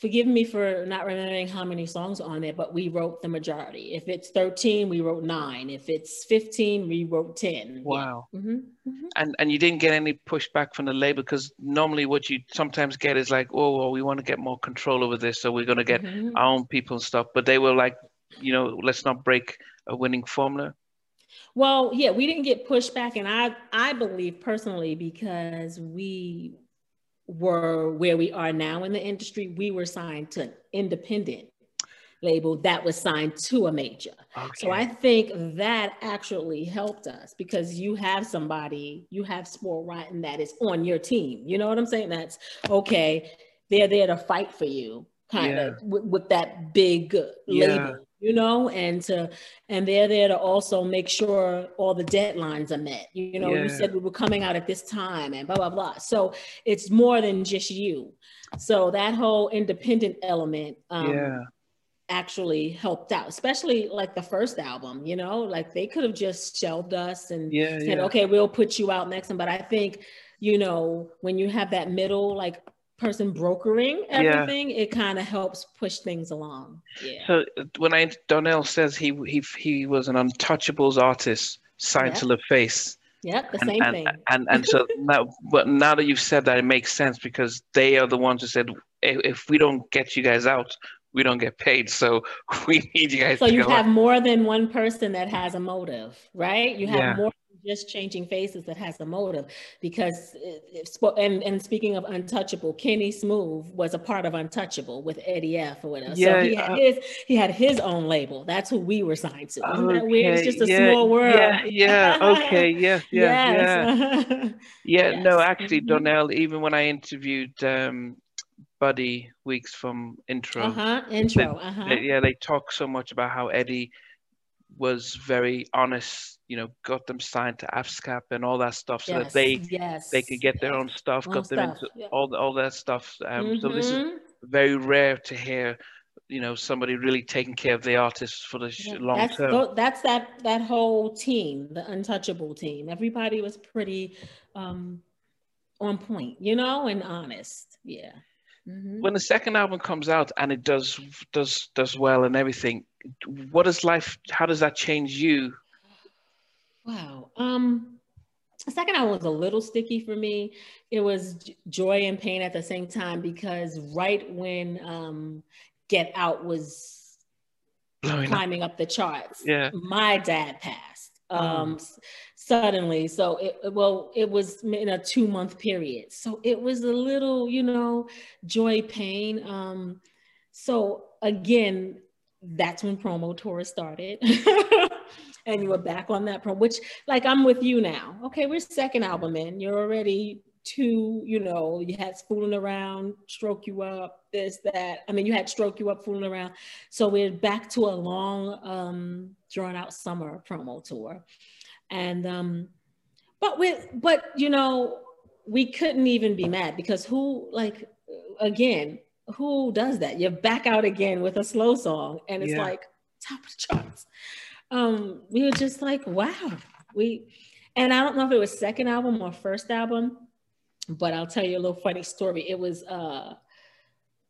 Forgive me for not remembering how many songs on there, but we wrote the majority. If it's 13, we wrote nine. If it's 15, we wrote 10. Wow. Yeah. Mm-hmm. Mm-hmm. And and you didn't get any pushback from the label because normally what you sometimes get is like, oh, well, we want to get more control over this, so we're going to get mm-hmm. our own people and stuff. But they were like, you know, let's not break a winning formula. Well, yeah, we didn't get pushback, and I I believe personally because we were where we are now in the industry, we were signed to an independent label that was signed to a major. Okay. So I think that actually helped us because you have somebody, you have Sport Rotten that is on your team. You know what I'm saying? That's okay. They're there to fight for you, kind yeah. of with, with, that big yeah. You know, and to and they're there to also make sure all the deadlines are met. You know, yeah. you said we were coming out at this time and blah blah blah. So it's more than just you. So that whole independent element um, yeah. actually helped out, especially like the first album. You know, like they could have just shelved us and yeah, said, "Okay, we'll put you out next." Time. But I think you know when you have that middle like person brokering everything, yeah. it kind of helps push things along. Yeah. So when I Donell says he he he was an untouchables artist signed yep. to the face. Yep, the and, same and, thing. And and so now, but now that you've said that, it makes sense because they are the ones who said, if, if we don't get you guys out, we don't get paid. So we need you guys. So you have out. more than one person that has a motive, right? You have yeah. more just changing faces that has a motive because and and speaking of untouchable Kenny Smoove was a part of untouchable with eddie f or whatever yeah, so he had uh, his he had his own label that's who we were signed to isn't okay, that weird it's just a yeah, small world yeah yeah okay yeah yeah yes. yeah yeah yes. no actually mm-hmm. Donell even when i interviewed um buddy weeks from intro uh-huh intro uh-huh. They, yeah they talk so much about how eddie was very honest, you know, got them signed to ASCAP and all that stuff so yes, that they yes, they could get their own stuff, own got them stuff, into yeah. all all that stuff. Um, mm-hmm. So this is mm-hmm. very rare to hear, you know, somebody really taking care of the artists for the yeah, long that's, term. That's that that whole team, the Untouchable team. Everybody was pretty um, on point, you know, and honest. Yeah. Mm-hmm. When the second album comes out and it does does does well and everything, what is life? How does that change you? Wow. Um, the second album was a little sticky for me. It was joy and pain at the same time because right when um, Get Out was Blowing climbing up. up. the charts, yeah, my dad passed um, oh. suddenly. So it well, it was in a two month period. So it was a little, you know, joy pain. Um, so again, that's when promo tour started. and you were back on that promo, which like I'm with you now. Okay, we're second album in. You're already two, you know, you had fooling around, stroke you up, this, that. I mean, you had stroke you up, fooling around. So we're back to a long, um, drawn out summer promo tour. And um, but with but you know, we couldn't even be mad because who like again, who does that? You're back out again with a slow song and it's yeah. like top of the charts. Um, we were just like, wow. We and I don't know if it was second album or first album, but I'll tell you a little funny story. It was uh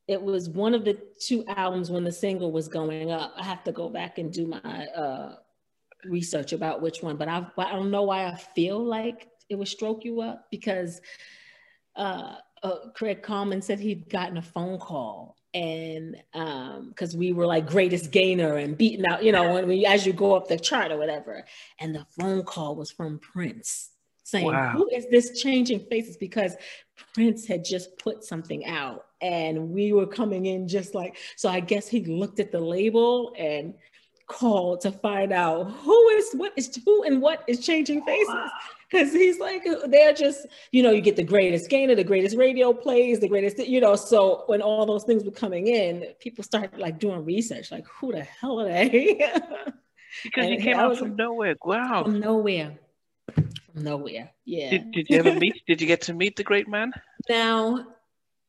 it was one of the two albums when the single was going up. I have to go back and do my uh research about which one, but I I don't know why I feel like it would stroke you up because uh, uh Craig Kallman said he'd gotten a phone call and um because we were like greatest gainer and beating out, you know, when we as you go up the chart or whatever, and the phone call was from Prince saying, wow. "Who is this changing faces?" Because Prince had just put something out, and we were coming in just like so. I guess he looked at the label and called to find out who is what is who and what is changing faces because he's like they're just you know you get the greatest gainer the greatest radio plays the greatest you know so when all those things were coming in people started like doing research like who the hell are they because he came out from nowhere wow from nowhere nowhere. Yeah. Did, did you ever meet did you get to meet the great man? Now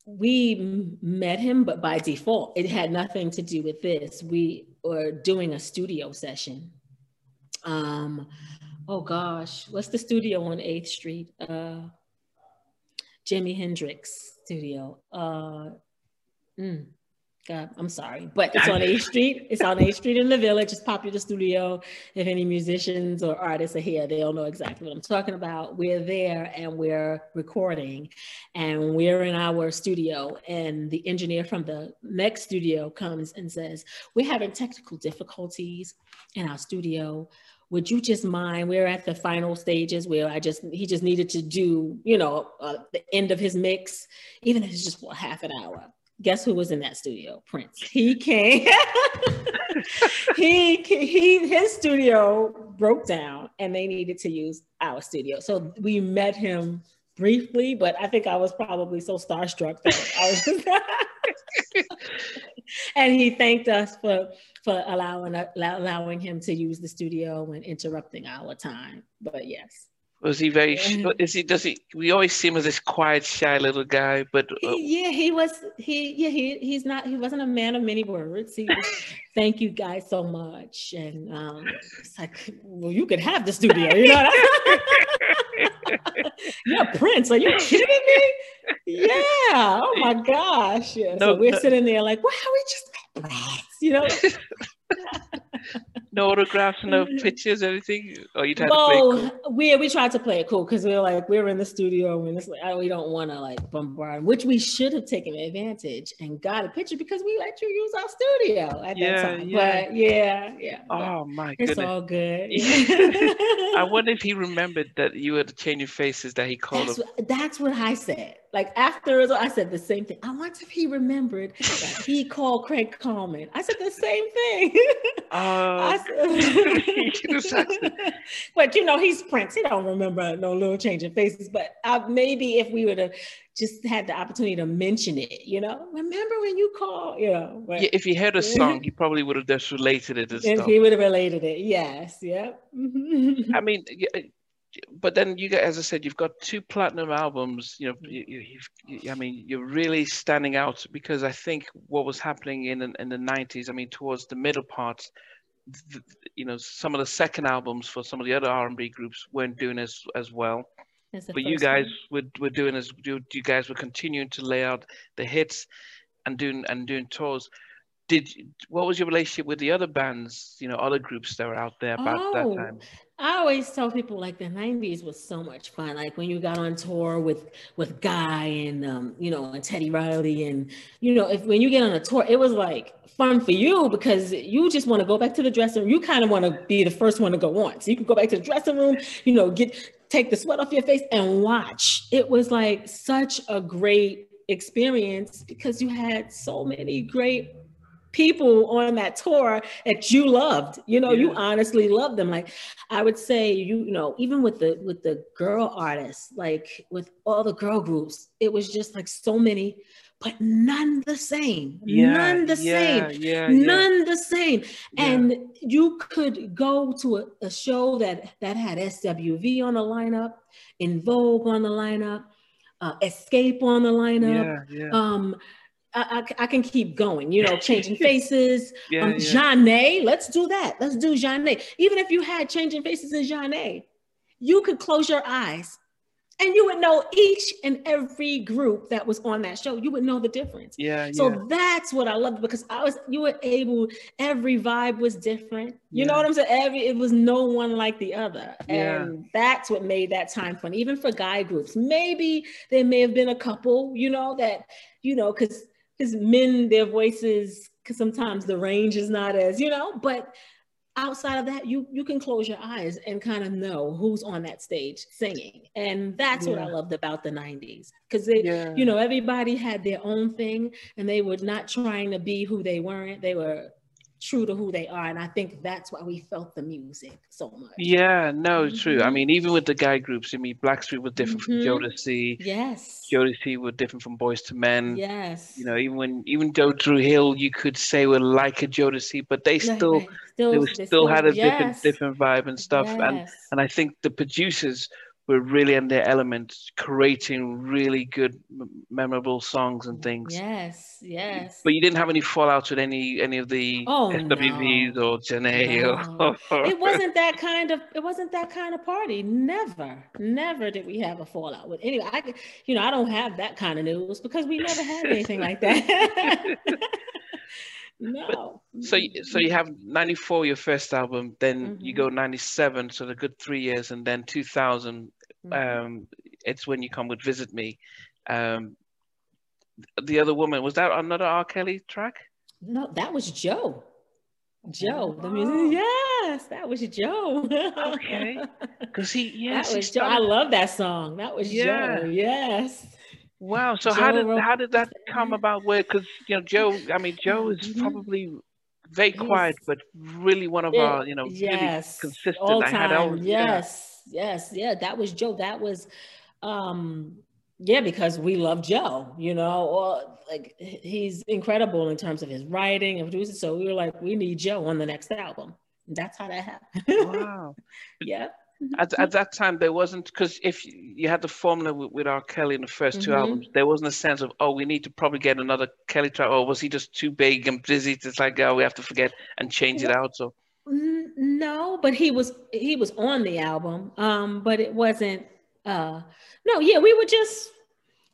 we met him but by default it had nothing to do with this. We were doing a studio session. Um oh gosh, what's the studio on 8th Street? Uh, Jimi Hendrix studio. Uh, mm, God, I'm sorry, but it's on 8th Street. It's on 8th Street in the Village. It's popular studio. If any musicians or artists are here, they'll know exactly what I'm talking about. We're there and we're recording, and we're in our studio. And the engineer from the next studio comes and says, "We're having technical difficulties in our studio would you just mind we're at the final stages where i just he just needed to do you know uh, the end of his mix even if it's just for half an hour guess who was in that studio prince he came he he his studio broke down and they needed to use our studio so we met him briefly but i think i was probably so starstruck that i was just and he thanked us for for allowing allowing him to use the studio and interrupting our time. But yes. Was he very? Is he? Does he? We always see him as this quiet, shy little guy, but uh, yeah, he was. He yeah, he he's not. He wasn't a man of many words. He was, thank you guys so much, and um, it's like, well, you could have the studio, you know. yeah, Prince, are you kidding me? Yeah. Oh my gosh. Yeah. No, so we're no. sitting there like, wow, we just you know. no autographs, no pictures, anything. Oh, you tried no, to play cool. we we tried to play it cool because we were like we were in the studio and it's like we don't want to like bombard, which we should have taken advantage and got a picture because we let you use our studio at yeah, that time. Yeah. But yeah, yeah. Oh my goodness, it's all good. I wonder if he remembered that you had changing faces that he called. That's, what, that's what I said. Like after I said the same thing. I wonder if he remembered that he called Craig Kallman. I said the same thing. Uh, but you know, he's Prince. He don't remember no little change in faces. But uh, maybe if we would have just had the opportunity to mention it, you know, remember when you called, you know. But, yeah, if he heard a song, he probably would have just related it. If he would have related it, yes, yeah. I mean, but then you get, as I said, you've got two platinum albums. You know, you, you, I mean, you're really standing out because I think what was happening in in the '90s. I mean, towards the middle part, the, you know, some of the second albums for some of the other R&B groups weren't doing as as well. But you guys one. were, were doing as you, you guys were continuing to lay out the hits and doing and doing tours did what was your relationship with the other bands you know other groups that were out there about oh, that time? I always tell people like the 90s was so much fun. Like when you got on tour with with guy and um, you know and teddy riley and you know if when you get on a tour it was like fun for you because you just want to go back to the dressing room. You kind of want to be the first one to go on. So you can go back to the dressing room you know get take the sweat off your face and watch. It was like such a great experience because you had so many great people on that tour that you loved. You know, yeah. you honestly loved them. Like I would say, you, you know, even with the with the girl artists, like with all the girl groups, it was just like so many but none the same. Yeah, none the yeah, same. Yeah, none the same. And you could go to a, a, show that that had SWV on the lineup, En Vogue on the lineup, uh, Xscape on the lineup. Yeah, yeah. Um, I, I, I, can keep going, you know, changing faces. yeah, um, yeah. let's do that. Let's do Zhané. Even if you had changing faces in Zhané, you could close your eyes and you would know each and every group that was on that show. You would know the difference. Yeah. So yeah. that's what I loved because I was you were able. Every vibe was different. You yeah. know what I'm saying? Every it was no one like the other, yeah. and that's what made that time fun. Even for guy groups, maybe there may have been a couple. You know that you know because because men their voices because sometimes the range is not as you know, but outside of that you you can close your eyes and kind of know who's on that stage singing and that's yeah. what i loved about the 90s because they yeah. you know everybody had their own thing and they were not trying to be who they weren't they were true to who they are. And I think that's why we felt the music so much. Yeah, no, mm-hmm. true. I mm-hmm. mean, even with the guy groups, I mean, Blackstreet was different mm-hmm. from Jodeci. Yes. Jodeci were different from Boyz II Men. Yes. You know, even when even though Dru Hill, you could say were like a Jodeci, but they still, still they, still, still, had a yes. different different vibe and stuff. Yes. And and I think the producers were really in their element, creating really good, memorable songs and things. Yes, yes. But you didn't have any fallout with any any of the oh, SWVs no. or Zhané no. or. it wasn't that kind of. It wasn't that kind of party. Never, never did we have a fallout with anyway. I, you know, I don't have that kind of news because we never had anything like that. no. But, so so you have 94 your first album, then mm-hmm. you go 97, so the good three years, and then 2000 mm-hmm. Um, it's when you come would Visit Me. Um, the other woman was that another R. Kelly track? No, that was Joe. Joe, the music. Oh. Yes, that was Joe. okay, because he yes, that was Joe. I love that song. That was yeah. Joe. Yes. Wow. So Joe how did how did that come about? Where because you know Joe, I mean Joe is mm-hmm. probably very quiet, but really one of our you know yes. really consistent. All time. I had yes. Yeah yes, yeah, that was Joe. That was, um, yeah, because we love Joe, you know, or like he's incredible in terms of his writing and producing. So we were like, we need Joe on the next album. That's how that happened. Wow. yeah. At, at that time, there wasn't because if you had the formula with, with R. Kelly in the 1st two mm-hmm. albums, there wasn't a sense of oh, we need to probably get another Kelly track, or was he just too big and busy? It's like oh, we have to forget and change it out. So no, but he was he was on the album. Um, but it wasn't uh no, yeah, we were just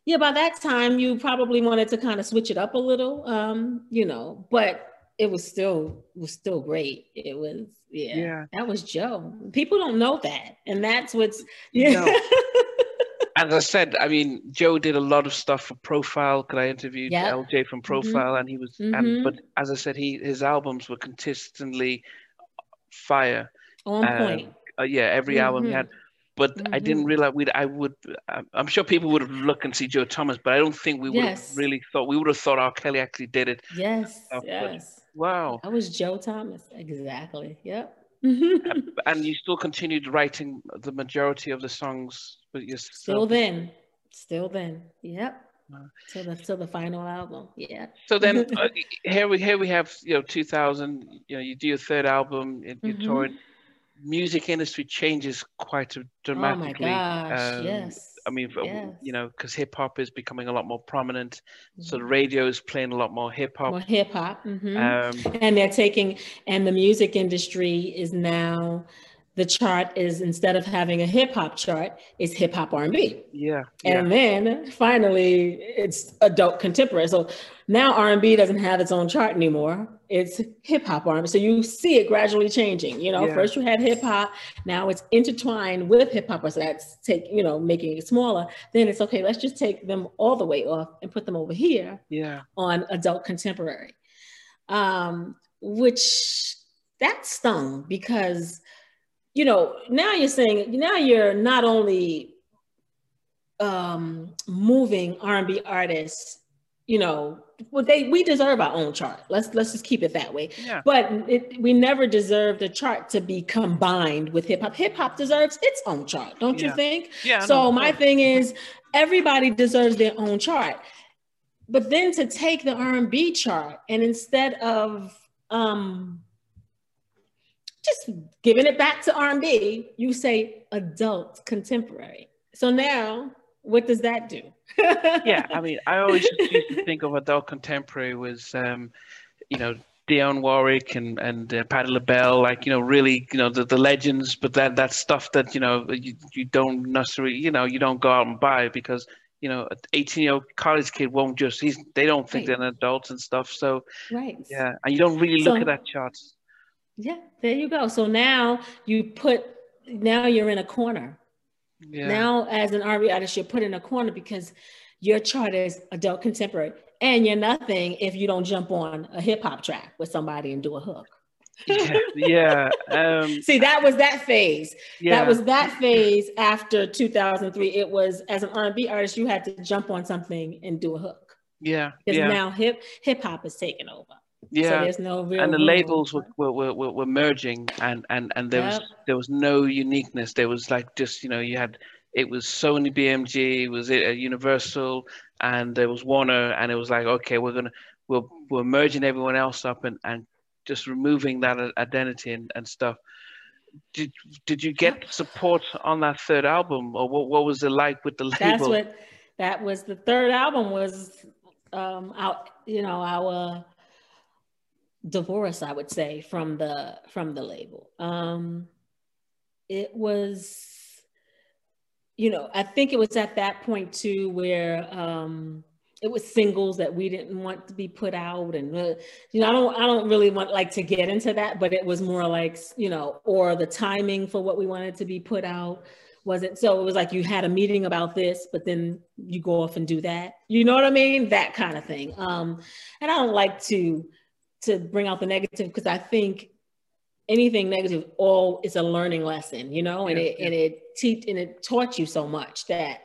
yeah, by that time you probably wanted to kind of switch it up a little. Um, you know, but it was still was still great. It was yeah, yeah. that was Joe. People don't know that. And that's what's yeah. No. as I said, I mean, Joe did a lot of stuff for Profile. Because I interviewed yep. LJ from mm-hmm. Profile, mm-hmm. and he was, mm-hmm. and but as I said, he his albums were consistently fire. On um, point. Uh, yeah, every mm-hmm. album he had. But mm-hmm. I didn't realize we'd. I would. I'm sure people would have looked and see Joe Thomas, but I don't think we would yes. have really thought. We would have thought R. Kelly actually did it. Yes. Uh, yes. Wow. That was Joe Thomas. Exactly. Yep. and you still continued writing the majority of the songs with yourself. Still then. Still then. Yep. Till the till the final album, yeah. So then uh, here we here we have you know 2000. You know you do your third album, you're mm-hmm. touring. Music industry changes quite dramatically. Oh my gosh! Um, yes. I mean, yes. you know, because hip hop is becoming a lot more prominent. Mm-hmm. So the radio is playing a lot more hip hop. More hip hop. Mm-hmm. Um, and they're taking, and the music industry is now the chart is instead of having a hip hop chart, it's hip hop R&B. Yeah, yeah. And then finally it's adult contemporary. So now R&B doesn't have its own chart anymore. It's hip hop R&B. So you see it gradually changing. You know, yeah. first you had hip hop, now it's intertwined with hip hop. So that's take, you know, making it smaller. Then it's okay, let's just take them all the way off and put them over here yeah. on adult contemporary. Um, which that stung because you know, now you're saying now you're not only um, moving R&B artists, you know, well, they we deserve our own chart. Let's let's just keep it that way. Yeah. But it, we never deserved a chart to be combined with hip hop. Hip hop deserves its own chart, don't Yeah. you think? Yeah. So my thing is, everybody deserves their own chart. But then to take the R&B chart and instead of um, just giving it back to R&B, you say adult contemporary. So now, what does that do? yeah, I mean, I always used to think of adult contemporary was, um, you know, Dionne Warwick and and uh, Patti LaBelle, like you know, really, you know, the, the legends. But that that stuff that you know you, you don't necessarily, you know, you don't go out and buy because you know, an 18 year old college kid won't just he's they don't think Right. they're an adult and stuff. So right. yeah, and you don't really look So- at that chart. Yeah, there you go. So now you put, now you're in a corner. Yeah. Now, as an R&B artist, you're put in a corner because your chart is adult contemporary, and you're nothing if you don't jump on a hip hop track with somebody and do a hook. yeah, yeah, um, See, that was that phase. yeah. That was that phase after 2003. It was as an R&B artist, you had to jump on something and do a hook. yeah, Because yeah, now hip hip hop is taking over. So yeah. there's no real and the labels were, were, were, were merging and and and there Yep. was there was no uniqueness there was like just you know you had it was sony bmg was it uh, universal and there was warner and it was like okay we're gonna we're, we're merging everyone else up and and just removing that identity and, and stuff did did you get support on that third album or what, what was it like with the label That's what that was the third album was um our you know our divorce I would say from the from the label. Um it was you know, I think it was at that point too where um it was singles that we didn't want to be put out and uh, you know I don't I don't really want like to get into that but it was more like you know or the timing for what we wanted to be put out wasn't so it was like you had a meeting about this but then you go off and do that. You know what i mean? That kind of thing. Um and i don't like to to bring out the negative because i think anything negative all is a learning lesson you know and Yeah, it yeah. and it teach and it taught you so much that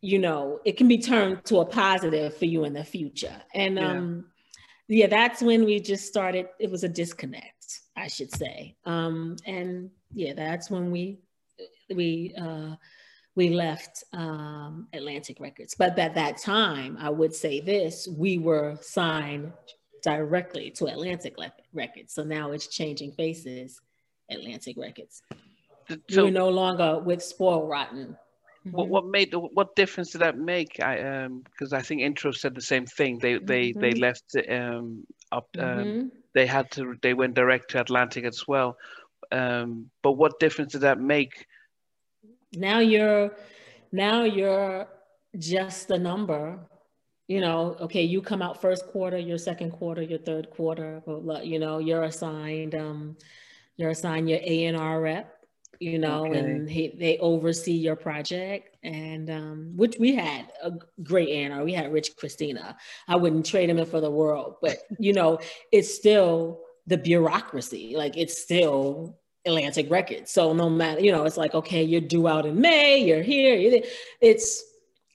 you know it can be turned to a positive for you in the future and Yeah. um yeah that's when we just started it was a disconnect i should say um and yeah that's when we we uh we left um atlantic records but at that time i would say this we were signed directly to atlantic records. So now it's changing faces atlantic records. So we're no longer with spoil rotten. What, what made what difference did that make? I um because i think intro said the same thing. They they they Mhm. left um up um, Mhm. they had to they went direct to atlantic as well. Um but what difference did that make? Now you're now you're just a number you know okay you come out first quarter your second quarter your third quarter you know you're assigned um you're assigned your a&r rep you know Okay. and he, they oversee your project and um which we had a great a&r we had rich christina i wouldn't trade him in for the world but you know it's still the bureaucracy like it's still Atlantic Records. So no matter, you know, it's like, okay, you're due out in May, you're here, it's,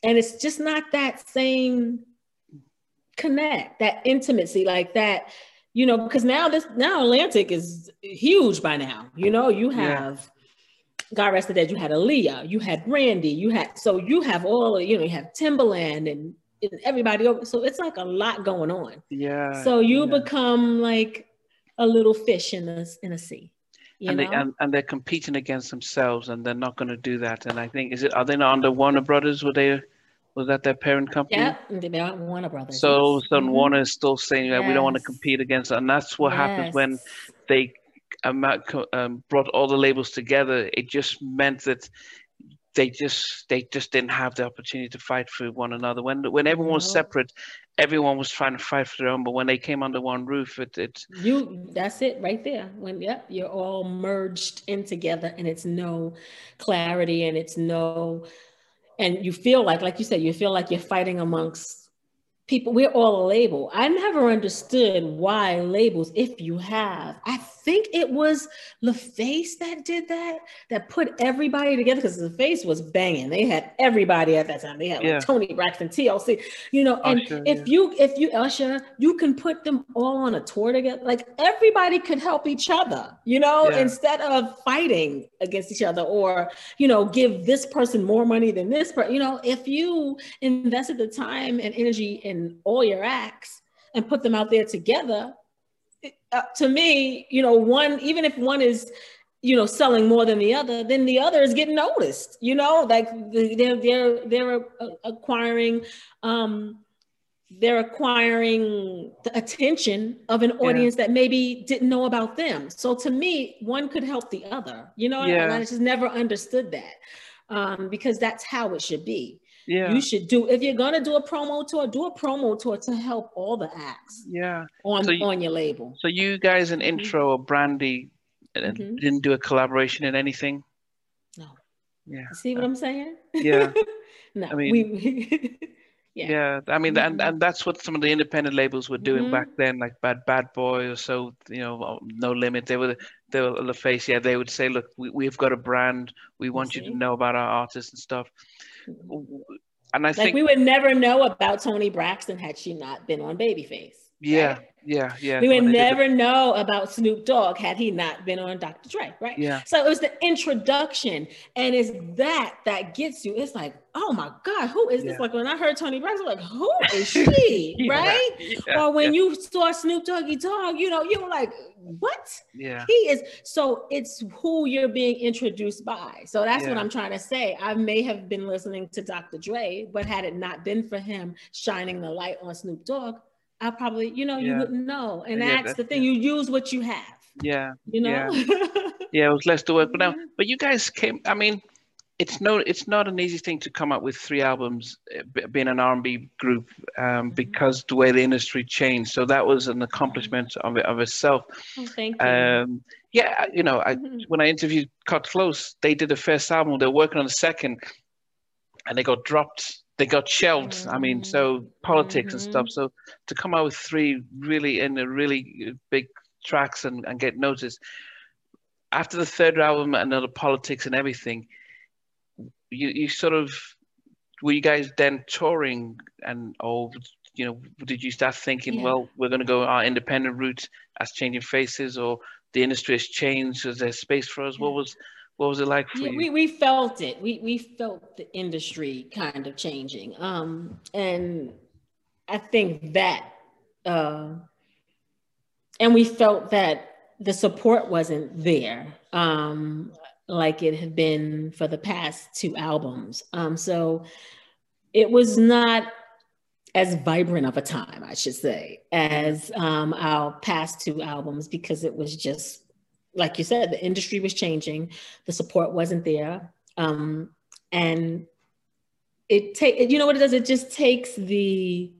and it's just not that same connect, that intimacy like that, you know, because now this, now Atlantic is huge by now, you know, you Yeah. have, God rest the dead, you had Aaliyah, you had Brandy, you had, so you have all, you know, you have Timbaland and, and everybody over. So it's like a lot going on. yeah So you yeah. become like a little fish in a, in a sea. You and know? they and, and they're competing against themselves and they're not going to do that and i think is it are they not under warner brothers were they was that their parent company Yeah, they're Warner Brothers. so all of a yes. sudden Mhm. warner is still saying that we don't want to compete against and that's what happens when they ama- um, brought all the labels together, it just meant that they just they just didn't have the opportunity to fight for one another. When when everyone was separate, everyone was trying to fight for their own. But when they came under one roof, it it You that's it right there. When yep, you're all merged in together and it's no clarity and it's no and you feel like like you said, you feel like you're fighting amongst people we're all a label i never understood why labels if you have i think it was LaFace that did that that put everybody together because LaFace was banging they had everybody at that time they had yeah. like toni braxton tlc you know and usher, if yeah. you if you usher you can put them all on a tour together like everybody could help each other you know yeah. instead of fighting against each other or you know give this person more money than this person you know if you invested the time and energy in and all your acts and put them out there together, uh, to me, you know, one, even if one is, you know, selling more than the other, then the other is getting noticed, you know, like they're, they're, they're acquiring, um, they're acquiring the attention of an audience yeah. that maybe didn't know about them. So to me, one could help the other, you know, yeah. and I just never understood that um, because that's how it should be yeah. You should do if you're gonna do a promo tour do a promo tour to help all the acts yeah. on so you, on your label. So you guys in mm-hmm. intro or brandy uh, mm-hmm. didn't do a collaboration in anything? No. Yeah. See what uh, i'm saying? Yeah. No i mean we, yeah. yeah i mean mm-hmm. and, and that's what some of the independent labels were doing mm-hmm. back then like bad bad boy or so you know no limit. They were they were the face. Yeah they would say look we, we've got a brand. We want you to know about our artists and stuff and I like think we would never know about Toni Braxton had she not been on Babyface. Yeah, right? yeah, yeah. We would never know about Snoop Dogg had he not been on Dr. Dre, right? Yeah. So it was the introduction, and it's that that gets you. It's like, oh my God, who is yeah. this? Like when I heard Toni Braxton, like, who is she? yeah, right? Yeah, or when you saw Snoop Doggy Dogg, you know, you were like, what? Yeah. He is. So it's who you're being introduced by. So that's what I'm trying to say. I may have been listening to Dr. Dre, but had it not been for him shining the light on Snoop Dogg, I probably, you know, yeah. you wouldn't know. And yeah, that's, that's, the thing. Yeah. You use what you have. Yeah. You know. Yeah. it was less to work. But now, mm-hmm. but you guys came. I mean, it's no, it's not an easy thing to come up with three albums, eh, being an R&B group, um, mm-hmm. because the way the industry changed. So that was an accomplishment of of itself. Oh, thank you. Um, yeah, you know, I, mm-hmm. when I interviewed Kut Klose, they did the first album. They're working on the second, and they got dropped they got shelved. Mm-hmm. I mean, so mm-hmm. politics mm-hmm. and stuff. So to come out with three really in a really big tracks and, and get noticed after the third album and the politics and everything, you you sort of were you guys then touring and oh you know did you start thinking yeah. well we're going to go our independent route as changing faces or the industry has changed is there space for us yeah. what was what was it like for yeah, you? We, we felt it. We, we felt the industry kind of changing. Um, and I think that, uh, and we felt that the support wasn't there um, like it had been for the past two albums. Um, so it was not as vibrant of a time, I should say, as um, our past two albums because it was just like you said, the industry was changing, the support wasn't there. Um, and it take you know what it does? It just takes the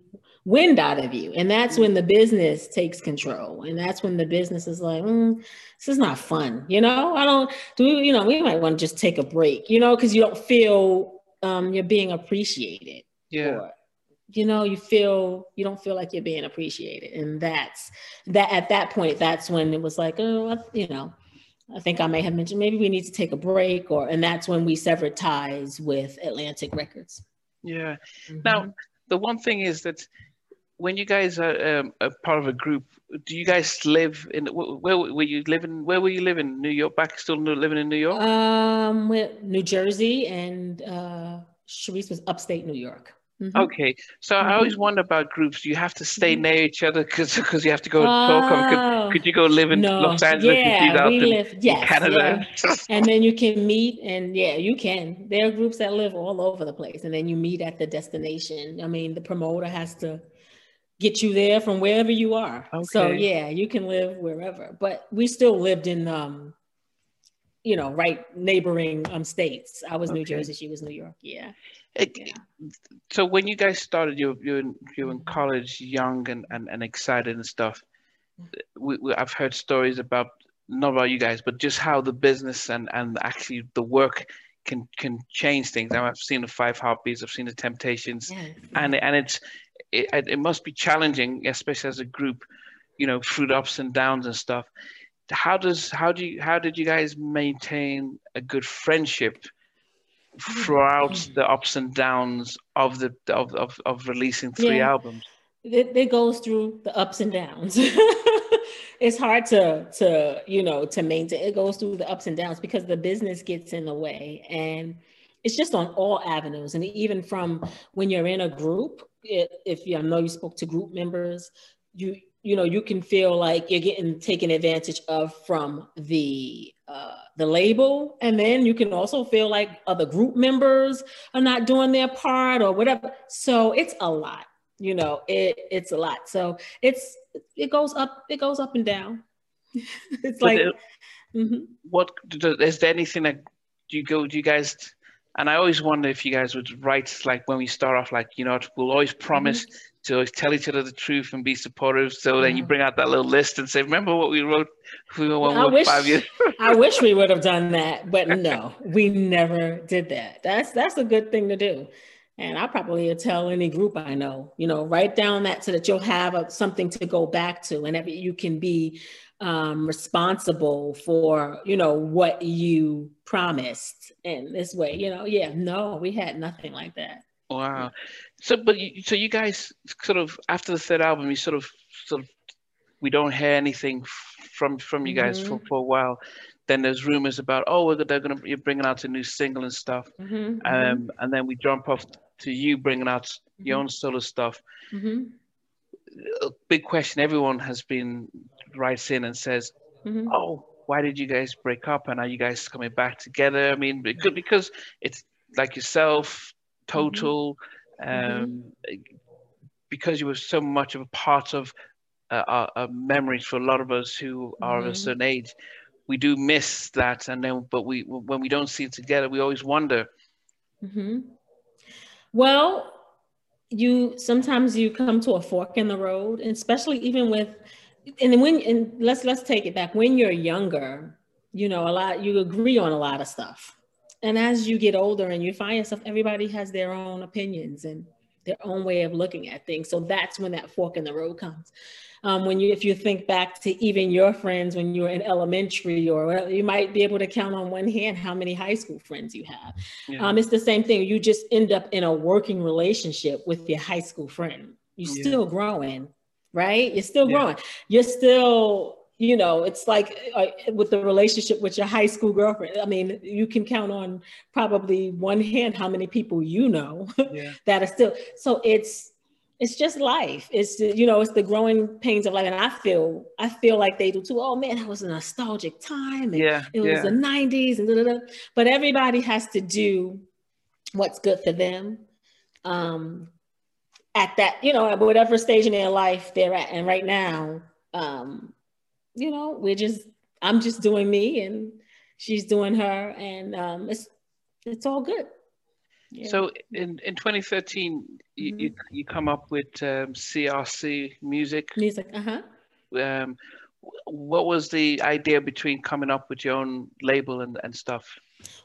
wind out of you. And that's when the business takes control. And that's when the business is like, mm, this is not fun. You know, I don't do, you know, we might want to just take a break, you know, because you don't feel um, you're being appreciated. Yeah you know you feel you don't feel like you're being appreciated. And that's that at that point that's when it was like oh you know i think i may have mentioned maybe we need to take a break or and that's when we severed ties with atlantic records. Yeah. Mm-hmm. now the one thing is that when you guys are um, a part of a group do you guys live in where were you living where were you living? New york back still living in new york? Um new jersey and uh Charisse was upstate new york Mm-hmm. Okay, so mm-hmm. I always wonder about groups. You have to stay mm-hmm. near each other because because you have to go oh, talk. Could, could you go live in no. Los Angeles? Yeah, we live yes, Canada, yeah. and then you can meet. And yeah, you can. There are groups that live all over the place, and then you meet at the destination. I mean, the promoter has to get you there from wherever you are. Okay. So yeah, you can live wherever. But we still lived in um, you know, right neighboring um states. I was okay. New Jersey, she was New York. Yeah. It, yeah. So when you guys started, you you in, you in college, young and, and, and excited and stuff. We, we, I've heard stories about not about you guys, but just how the business and, and actually the work can can change things. I've seen the Five Heartbeats, I've seen the Temptations, yeah. and and it's it, it must be challenging, especially as a group, you know, through the ups and downs and stuff. How does how do you how did you guys maintain a good friendship throughout mm-hmm. the ups and downs of the of of, of releasing three yeah. albums? It, it goes through the ups and downs. it's hard to to you know to maintain. It goes through the ups and downs because the business gets in the way and it's just on all avenues and even from when you're in a group it, if you I know you spoke to group members you you know you can feel like you're getting taken advantage of from the uh, the label and then you can also feel like other group members are not doing their part or whatever so it's a lot you know it it's a lot so it's it goes up it goes up and down it's like it, mm-hmm. what is there anything that do you go do you guys and I always wonder if you guys would write like when we start off, like you know, we'll always promise mm-hmm. To always tell each other the truth and be supportive. So then you bring out that little list and say, "Remember what we wrote? We were one, I wish, five years." I wish we would have done that, but no, we never did that. That's that's a good thing to do. And I probably tell any group I know, you know, write down that so that you'll have a, something to go back to, and you can be um, responsible for you know what you promised in this way you know yeah no we had nothing like that wow so but you, so you guys sort of after the third album you sort of sort of we don't hear anything from from you guys mm-hmm. for, for a while then there's rumors about oh they're gonna you're bringing out a new single and stuff mm-hmm, um mm-hmm. and then we jump off to you bringing out your mm-hmm. own solo stuff mm-hmm. a big question everyone has been writes in and says, mm-hmm. "Oh, why did you guys break up? And are you guys coming back together?" I mean, because it's like yourself, total, mm-hmm. Um, because you were so much of a part of uh, our, our memories for a lot of us who are of a mm-hmm. certain age. We do miss that, and then, but we when we don't see it together, we always wonder. Mm-hmm. Well, you sometimes you come to a fork in the road, especially even with and then when and let's let's take it back when you're younger you know a lot you agree on a lot of stuff and as you get older and you find yourself everybody has their own opinions and their own way of looking at things so that's when that fork in the road comes um, when you if you think back to even your friends when you were in elementary or you might be able to count on one hand how many high school friends you have yeah. um, it's the same thing you just end up in a working relationship with your high school friend you're yeah. still growing right? You're still yeah. growing. You're still, you know, it's like uh, with the relationship with your high school girlfriend. I mean, you can count on probably one hand how many people you know yeah. that are still. So it's it's just life. It's you know, it's the growing pains of life, and I feel I feel like they do too. Oh man, that was a nostalgic time. And yeah, it was yeah. the '90s, and da, da, da. but everybody has to do what's good for them. Um, at that, you know, at whatever stage in their life they're at. And right now, um, you know, we're just, I'm just doing me and she's doing her and um, it's, it's all good. Yeah. So in, in 2013, mm-hmm. you, you, you, come up with um, CRC music. Music, uh-huh. Um, what was the idea between coming up with your own label and, and stuff?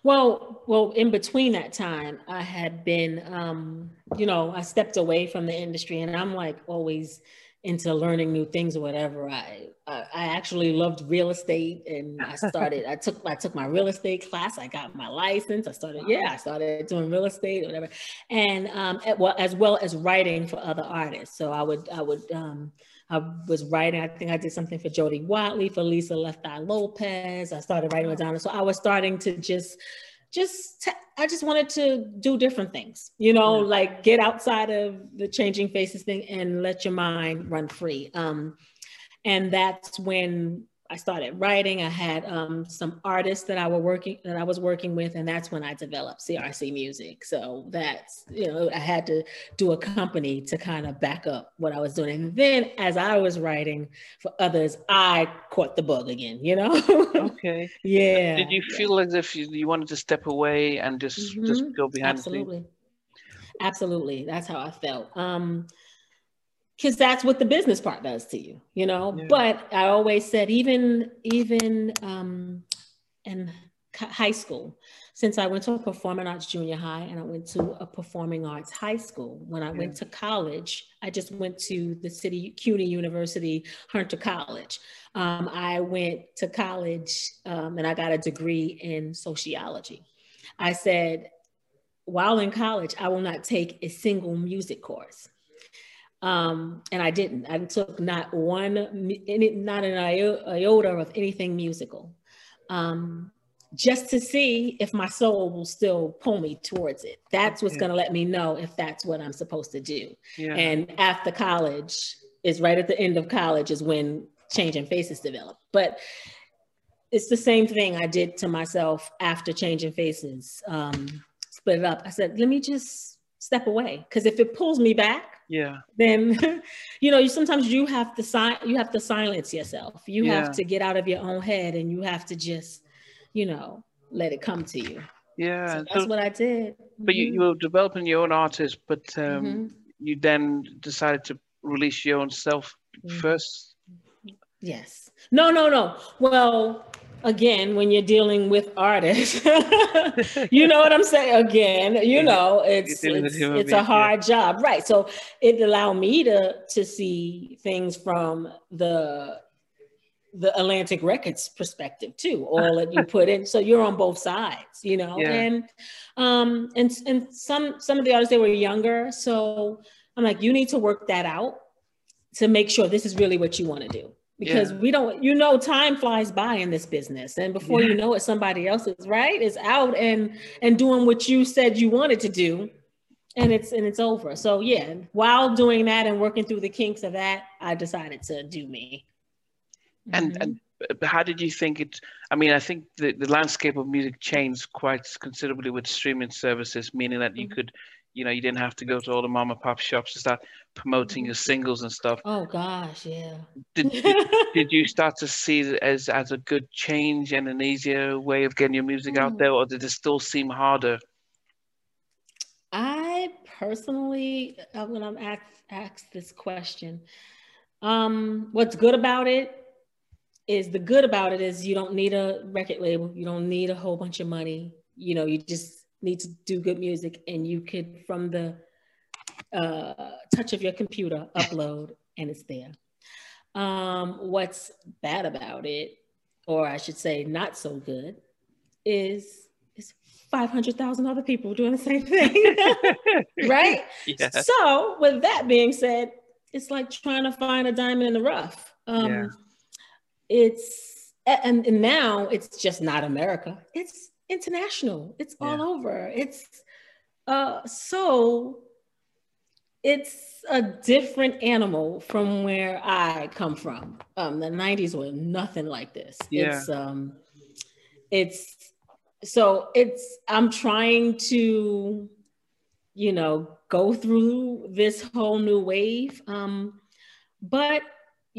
Well, well, in between that time, I had been, um, you know, I stepped away from the industry, and I'm like always into learning new things or whatever. I, I, I actually loved real estate, and I started. I took I took my real estate class. I got my license. I started. Yeah, I started doing real estate or whatever, and um, well as well as writing for other artists. So I would I would um, I was writing, I think I did something for Jody Watley, for Lisa Left Eye Lopez. I started writing with Donna. So I was starting to just, just, t- I just wanted to do different things, you know, yeah. like get outside of the changing faces thing and let your mind run free. Um, and that's when I started writing. I had um, some artists that I were working that I was working with, and that's when I developed CRC Music. So that's you know I had to do a company to kind of back up what I was doing. And then as I was writing for others, I caught the bug again. You know? okay. yeah. Did you feel yeah. as if you, you, wanted to step away and just mm-hmm. just go behind? Absolutely. Absolutely. That's how I felt. Um, because that's what the business part does to you, you know. Yeah. But I always said, even even um, and high school since I went to a performing arts junior high and I went to a performing arts high school. When I yeah. went to college, I just went to the city CUNY University Hunter College. Um, I went to college um, and I got a degree in sociology. I said, while in college, I will not take a single music course. Um, and I didn't. I took not one, not an iota of anything musical. Um, just to see if my soul will still pull me towards it. That's what's yeah. going to let me know if that's what I'm supposed to do. Yeah. And after college is right at the end of college is when changing faces develop. But it's the same thing I did to myself after changing faces. Um, split it up. I said, let me just step away because if it pulls me back, yeah, then you know, you sometimes you have to sign, you have to silence yourself. You yeah. have to get out of your own head, and you have to just you know, let it come to you. Yeah, so that's so, what I did. But mm-hmm. you, you were developing your own artist, but um, mm-hmm. you then decided to release your own self mm-hmm. first. Yes. No, no, no. Well, again, when you're dealing with artists, you know what I'm saying? Again, you know, it's it's, it's a hard job, right? So it allowed me to to see things from the the Atlantic Records perspective too, all that you put in. So you're on both sides, you know. Yeah. And um and and some some of the artists they were younger, so I'm like, you need to work that out to make sure this is really what you want to do. Because yeah. we don't, you know, time flies by in this business, and before yeah. you know it, somebody else is right is out and and doing what you said you wanted to do, and it's and it's over. So yeah, while doing that and working through the kinks of that, I decided to do me. And mm-hmm. and how did you think it? I mean, I think the, the landscape of music changed quite considerably with streaming services, meaning that you mm-hmm. could, you know, you didn't have to go to all the mom and pop shops to start promoting your singles and stuff. Oh gosh, yeah. Did, did, did you start to see it as as a good change and an easier way of getting your music mm. out there, or did it still seem harder? I personally, uh, when I'm asked, asked this question, um, what's good about it is the good about it is you don't need a record label, you don't need a whole bunch of money. You know, you just need to do good music, and you could from the uh, touch of your computer upload, and it's there. Um, what's bad about it, or I should say, not so good, is is 500,000 other people doing the same thing. right? Yeah. So, with that being said, it's like trying to find a diamond in the rough. Um, yeah it's and, and now it's just not America. It's international. It's yeah. all over. It's uh so it's a different animal from where I come from. Um, the 90s were nothing like this. Yeah. It's um it's so it's I'm trying to, you know, go through this whole new wave. Um, but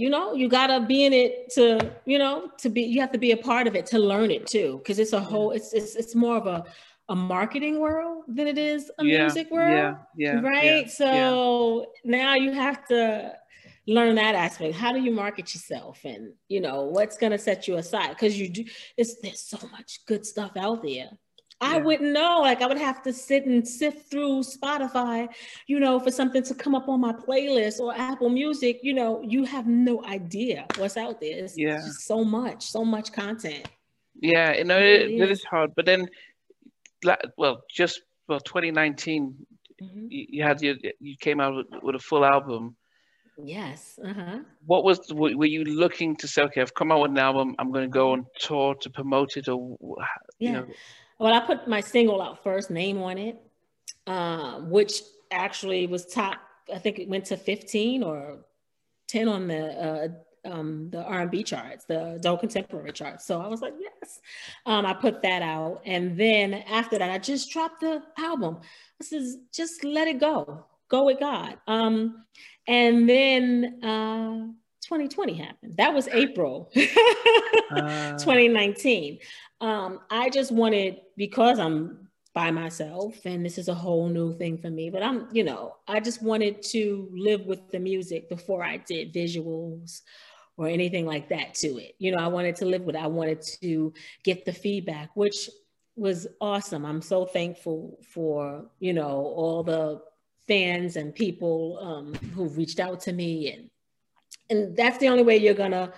you know you gotta be in it to you know to be you have to be a part of it to learn it too because it's a whole it's, it's it's more of a a marketing world than it is a yeah, music world yeah, yeah right? yeah, so yeah. now you have to learn that aspect. How do you market yourself and you know what's going to set you aside? Because you do it's there's so much good stuff out there I wouldn't know. Like I would have to sit and sift through Spotify, you know, for something to come up on my playlist or Apple Music. You know, you have no idea what's out there. It's yeah. just so much, so much content. Yeah, you know, it, it is hard. But then, well, just well, 2019, mm-hmm. you, you, had your, you came out with, with a full album. Yes. Uh-huh. What was were you looking to say? Okay, I've come out with an album. I'm going to go on tour to promote it, or you yeah. know. Well, I put my single out first, name on it, um, which actually was top. I think it went to 15 or 10 on the uh, um, the R&B charts, the adult contemporary charts. So I was like, yes. Um, I put that out, and then after that, I just dropped the album. I says, just let it go, go with God. Um, and then uh, 2020 happened. That was April uh... 2019 um, I just wanted because I'm by myself and this is a whole new thing for me but i'm you know i just wanted to live with the music before i did visuals or anything like that to it. You know, I wanted to live with it. I wanted to get the feedback, which was awesome. I'm so thankful for, you know, all the fans and people um, who've reached out to me and and that's the only way you're gonna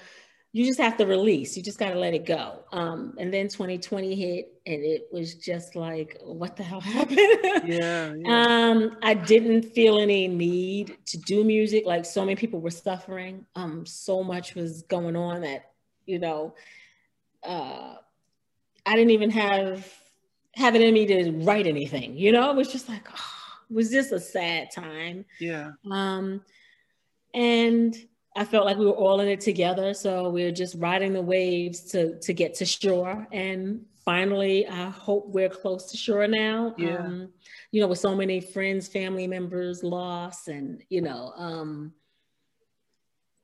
you just have to release. You just got to let it go. Um, and then 2020 hit and it was just like what the hell happened? Yeah, yeah. um i didn't feel any need to do music. Like so many people were suffering. Um so much was going on that you know uh i didn't even have have it in me to write anything you know? It was just like oh, was just a sad time. Yeah. Um and I felt like we were all in it together. So we are just riding the waves to to get to shore. And finally, I hope we're close to shore now. Yeah. Um, you know, with so many friends, family members lost, and you know, um,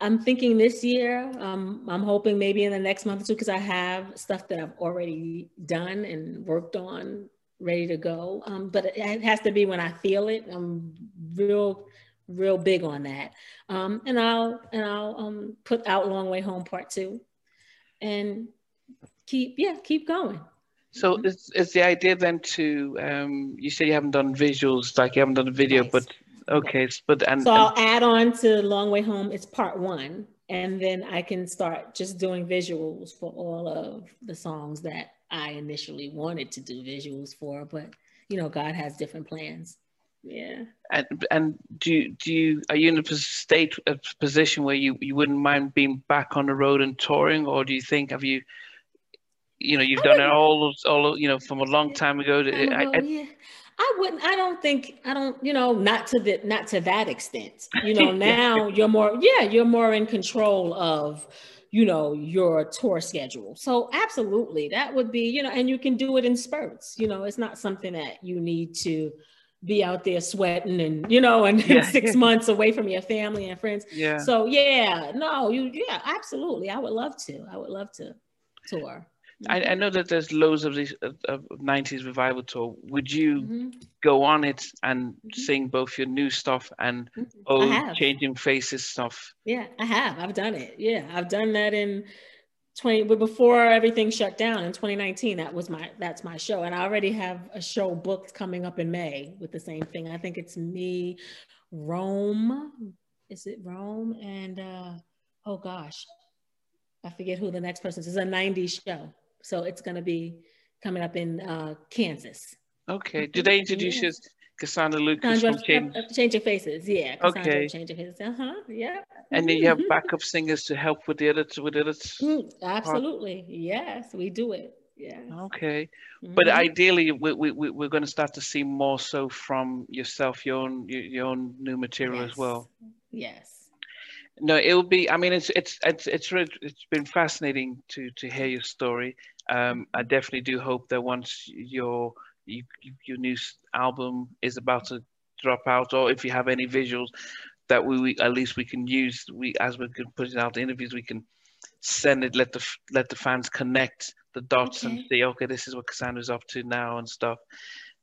I'm thinking this year. Um, I'm hoping maybe in the next month or two because I have stuff that I've already done and worked on, ready to go. Um, but it has to be when I feel it. I'm real real big on that. Um, and I'll and I'll um, put out Long Way Home Part Two, and keep yeah keep going. So mm-hmm. is, is the idea then to um, you said you haven't done visuals like you haven't done a video, but okay, but and so I'll add on to Long Way Home. It's part one, and then I can start just doing visuals for all of the songs that I initially wanted to do visuals for, but you know God has different plans. Yeah. And and do you, do you are you in a state a position where you, you wouldn't mind being back on the road and touring, or do you think have you, you know, you've I done it all all you know from a long time ago? To, I, I, yeah. I wouldn't. I don't think. I don't. You know, not to the not to that extent. You know, now you're more. Yeah, you're more in control of you know your tour schedule so absolutely that would be you know and you can do it in spurts you know it's not something that you need to be out there sweating and you know and, yeah. six months away from your family and friends. Yeah. So yeah no you yeah absolutely. I would love to. I would love to tour. I, I know that there's loads of these of, 90s revival tour. Would you mm-hmm. go on it and mm-hmm. sing both your new stuff and mm-hmm. old changing faces stuff? Yeah i have. I've done it. Yeah i've done that in 20 but before everything shut down in 2019 that was my that's my show. And i already have a show booked coming up in may with the same thing. I think it's me rome. Is it rome? And uh oh gosh i forget who the next person is. It's a 90s show. So it's going to be coming up in uh kansas. Okay. Did they introduce yeah. you Cassandra Lucas from Change. Uh, Changing Faces, yeah. Cassandra okay. Changing Faces, uh huh, yeah. And then you have backup singers to help with the edits, with edits. Mm, absolutely, yes, we do it. Yeah. Okay, mm-hmm. but ideally, we, we, we, we're going to start to see more so from yourself, your own your, your own new material yes. as well. Yes. No, it will be. I mean, it's it's it's it's it's been fascinating to to hear your story. Um, I definitely do hope that once your you, your new album is about to drop out, or if you have any visuals that we, we at least we can use, we as we're putting out the interviews, we can send it, let the let the fans connect the dots okay. and see, okay, this is what Cassandra's up to now and stuff.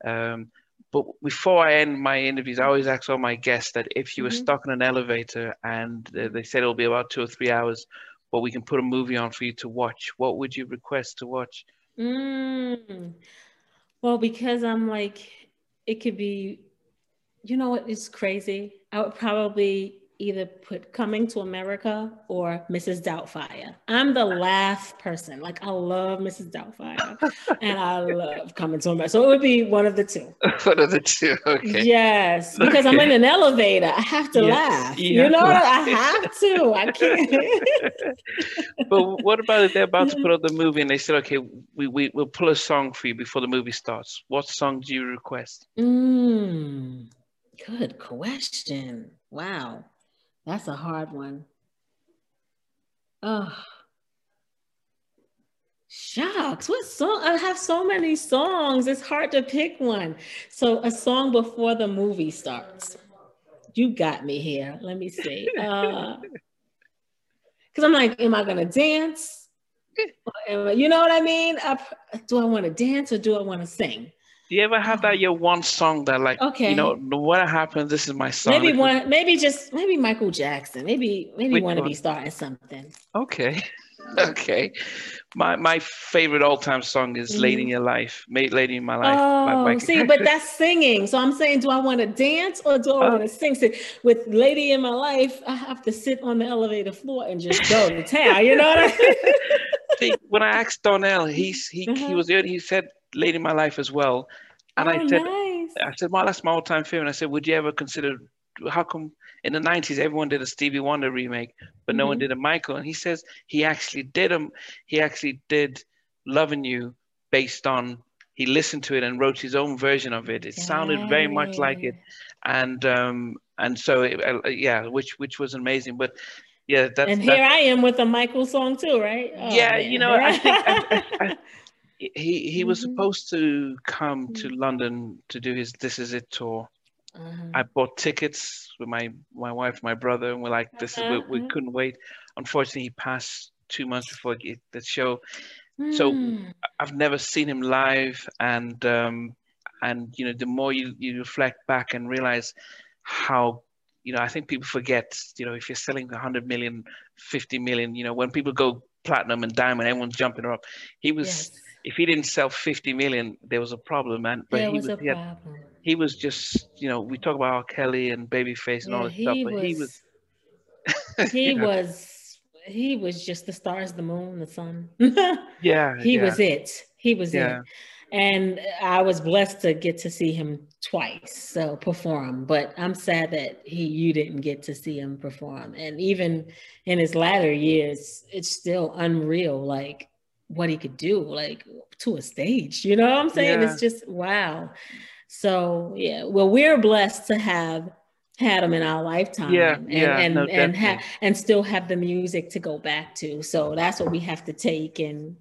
Um, but before I end my interviews, I always ask all my guests that if you were mm-hmm. stuck in an elevator and uh, they said it'll be about two or three hours, but we can put a movie on for you to watch, what would you request to watch? Mm. Well, because I'm like, it could be, you know what is crazy? I would probably either put Coming to America or Mrs. Doubtfire. I'm the last person. Like I love Mrs. Doubtfire and I love Coming to America. So it would be one of the two. one of the two. Okay. Yes, because okay. I'm in an elevator. I have to laugh. Yeah. You know, I have to. I can't. but what about if they're about to put out the movie and they said, okay, we, we, we'll pull a song for you before the movie starts. What song do you request? Mm, good question. Wow. That's a hard one. Oh, shucks. What song? I have so many songs. It's hard to pick one. So, a song before the movie starts. You got me here. Let me see. Uh, Because I'm like, am I going to dance? you know what I mean? I, do I want to dance or do I want to sing? Do you ever have that your one song that like Okay. you know no matter happens this is my song. maybe is- one, maybe just maybe Michael Jackson. Maybe maybe want to be starting something. Okay. Okay. My my favorite all time song is Lady in Your Life. Made Lady in My Life. Oh, see, but that's singing. So I'm saying, do I want to dance or do I Oh. want to sing? See, with Lady in My Life, I have to sit on the elevator floor and just go to town. You know what I mean? See, when I asked Donell, he's he he Uh-huh. was the only- he said Lady in My Life as well. And oh, I said nice. I said, well, that's my all time favorite. And I said, would you ever consider how come in the 90s everyone did a Stevie Wonder remake, but no one Mhm. did a Michael? And he says he actually did him, he actually did Loving You based on he listened to it and wrote his own version of it. It sounded very much like it. And um and so it, uh, yeah, which which was amazing. But yeah, that's and that's- here I am with a Michael song too, right? Oh, yeah, man. you know, I think I, I, he he was Mhm. supposed to come to Mhm. London to do his This Is It tour. Uh-huh. I bought tickets with my my wife, my brother, and we're like, this is we, we Uh-huh. couldn't wait. Unfortunately, he passed two months before it, the show. so- Hmm. I've never seen him live, and um, and you know, the more you you reflect back and realize how you know, I think people forget, you know, if you're selling 100 million, 50 million, you know, when people go platinum and diamond, everyone's jumping up. He was, yes, if he didn't sell 50 million, there was a problem, man. But there he was was, a he, had, problem. he was just, you know, we talk about R. Kelly and Babyface and all this stuff, he but was, he was, he know, was, he was just the stars, the moon, the sun. yeah, he yeah, was it. He was Yeah. it. And I was blessed to get to see him twice, so perform. But I'm sad that he you didn't get to see him perform. And even in his latter years, it's still unreal, like what he could do, like to a stage. You know what I'm saying? Yeah. It's just wow. So yeah, well, we're blessed to have had him in our lifetime Yeah, and yeah, and no, and, ha- and still have the music to go back to so that's what we have to take and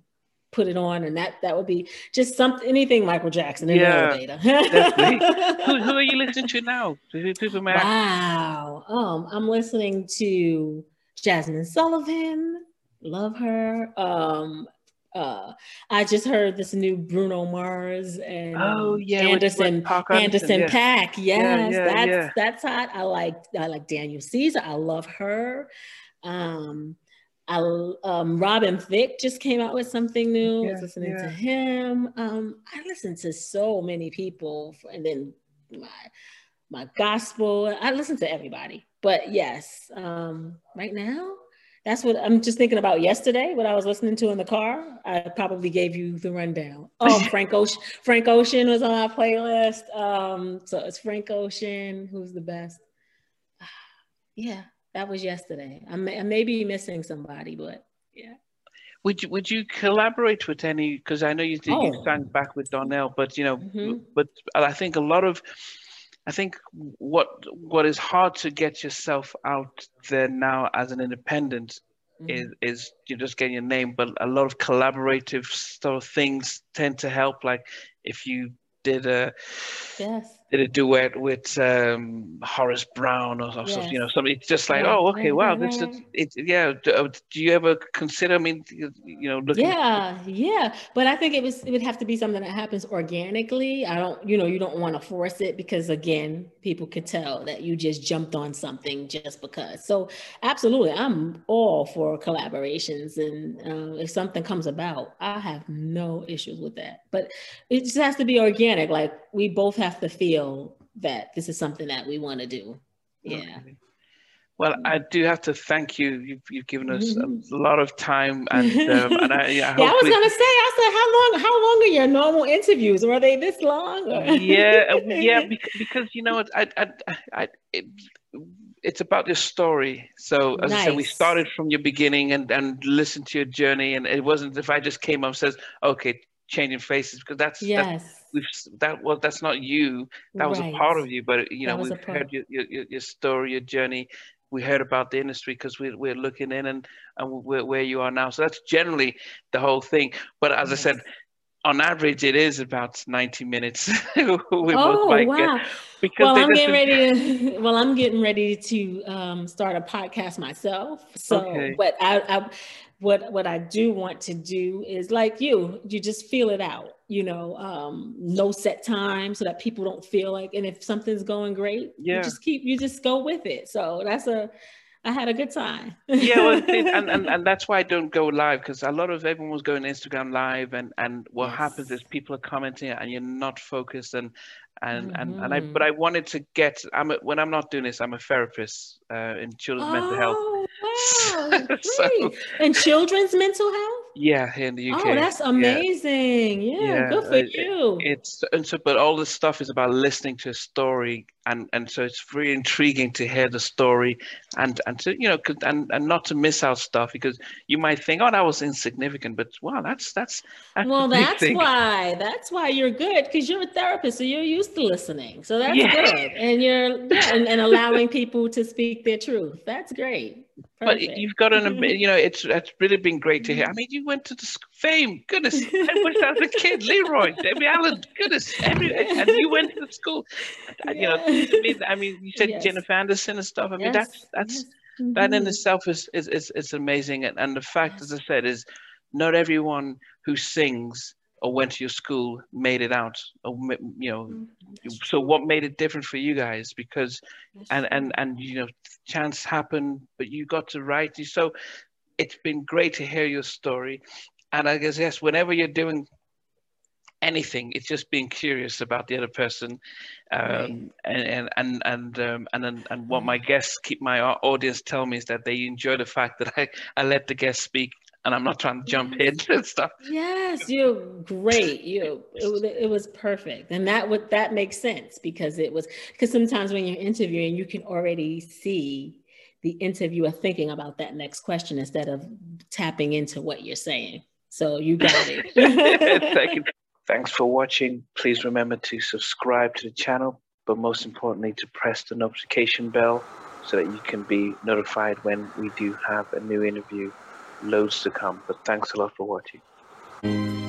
put it on and that that would be just something anything michael jackson in Yeah, the definitely. who, who are you listening to now? People may wow um i'm listening to Jazmine Sullivan love her um uh i just heard this new bruno mars and Oh yeah, with- with anderson Anderson yeah. Paak, yes, yeah, that's that's hot. I like I like Daniel Caesar. I love her. Um, I um Robin Thicke just came out with something new. I was listening yeah. to him. Um, I listen to so many people, and then my my gospel. I listen to everybody, but yes, um, right now. That's what I'm just thinking about yesterday, what I was listening to in the car. I probably gave you the rundown. Oh, Frank Ocean. Frank Ocean was on my playlist. Um, so it's Frank Ocean, who's the best. Yeah, that was yesterday. I may, I may be missing somebody, but yeah. Would you would you collaborate with any? Because I know you did you Oh. sang back with Donell, but you know, Mhm. but I think a lot of, I think what what is hard to get yourself out there now as an independent Mhm. is is you just getting your name, but a lot of collaborative sort of things tend to help. Like if you did a yes. Did a duet with um, Horace Brown or, or something, you know, Yes. something. It's just like, Right, oh, okay, wow, this is it. Yeah. Do, uh, do you ever consider? I mean, you know, looking. Yeah, yeah. But I think it was it would have to be something that happens organically. I don't, you know, you don't want to force it because again, people could tell that you just jumped on something just because. So absolutely, I'm all for collaborations, and uh, if something comes about, I have no issues with that. But it just has to be organic. Like we both have to feel that this is something that we want to do. Yeah. Okay. Well, I do have to thank you. You've, you've given us Mhm. a lot of time, and um, and I, yeah, Yeah, I was hopefully- gonna say. I said, how long? How long are your normal interviews? Were they this long? or- yeah, uh, yeah, because, because you know I, I, I, it, it's about your story. So as I said, we started from your beginning and and listened to your journey, and it wasn't if I just came up and says, okay, changing faces, because that's that's Yes. we've that was that's not you. That was a part of you, but you know we've heard your, your your- story, your journey. We heard about the industry because we're we're looking in and and where where you are now. So that's generally the whole thing. But as I said, on average, it is about 90 minutes oh, wow. Because well, I'm getting ready to, well, I'm getting ready to um, start a podcast myself. So, okay. but I, I, what, what I do want to do is like you, you just feel it out, you know, um, no set time so that people don't feel like, and if something's going great, yeah. you just keep, you just go with it. So that's a, I had a good time. yeah, well, and, and, and that's why I don't go live because a lot of everyone was going Instagram live, and and what yes. happens is people are commenting and you're not focused, and and mm-hmm. and, and I but I mm-hmm. wanted to get I'm a, when I'm not doing this, I'm a therapist uh, in children's oh, mental health. Oh, wow, so, in children's mental health. Yeah, here in the UK. Oh, that's amazing. Yeah, yeah, yeah. good for it, you. It's and so, but all this stuff is about listening to a story, and and so it's very intriguing to hear the story, and and to you know, and and not to miss out stuff because you might think, oh, that was insignificant, but wow, that's that's. that's well, that's thing. why that's why you're good because you're a therapist, so you're used to listening, so that's yeah. good, and you're yeah, and, and allowing people to speak their truth. That's great. But you've got an, you know, it's it's really been great to hear. I mean, you went to the fame, goodness. I wish I was a kid, Leroy, Debbie Allen, goodness, every, and you went to school. Yeah. You know, I mean, I mean, you said yes. Jennifer Anderson and stuff. I mean, yes. that's that's mm-hmm. that in mm-hmm. itself is is is, is amazing. And, and the fact, as I said, is not everyone who sings or went to your school made it out or you know mm-hmm. so what made it different for you guys? Because and and and you know chance happened but you got to write so it's been great to hear your story. And i guess yes whenever you're doing anything it's just being curious about the other person um, right. and and and um, and and, and what my guests keep my audience tell me is that they enjoy the fact that I, I let the guests speak and I'm not trying to jump yes. in and stuff. Yes, you're great. You it, it was perfect, and that would that makes sense because it was because sometimes when you're interviewing, you can already see the interviewer thinking about that next question instead of tapping into what you're saying. So you got it. Thank you. Thanks for watching. Please remember to subscribe to the channel, but most importantly, to press the notification bell so that you can be notified when we do have a new interview loads to come. But thanks a lot for watching.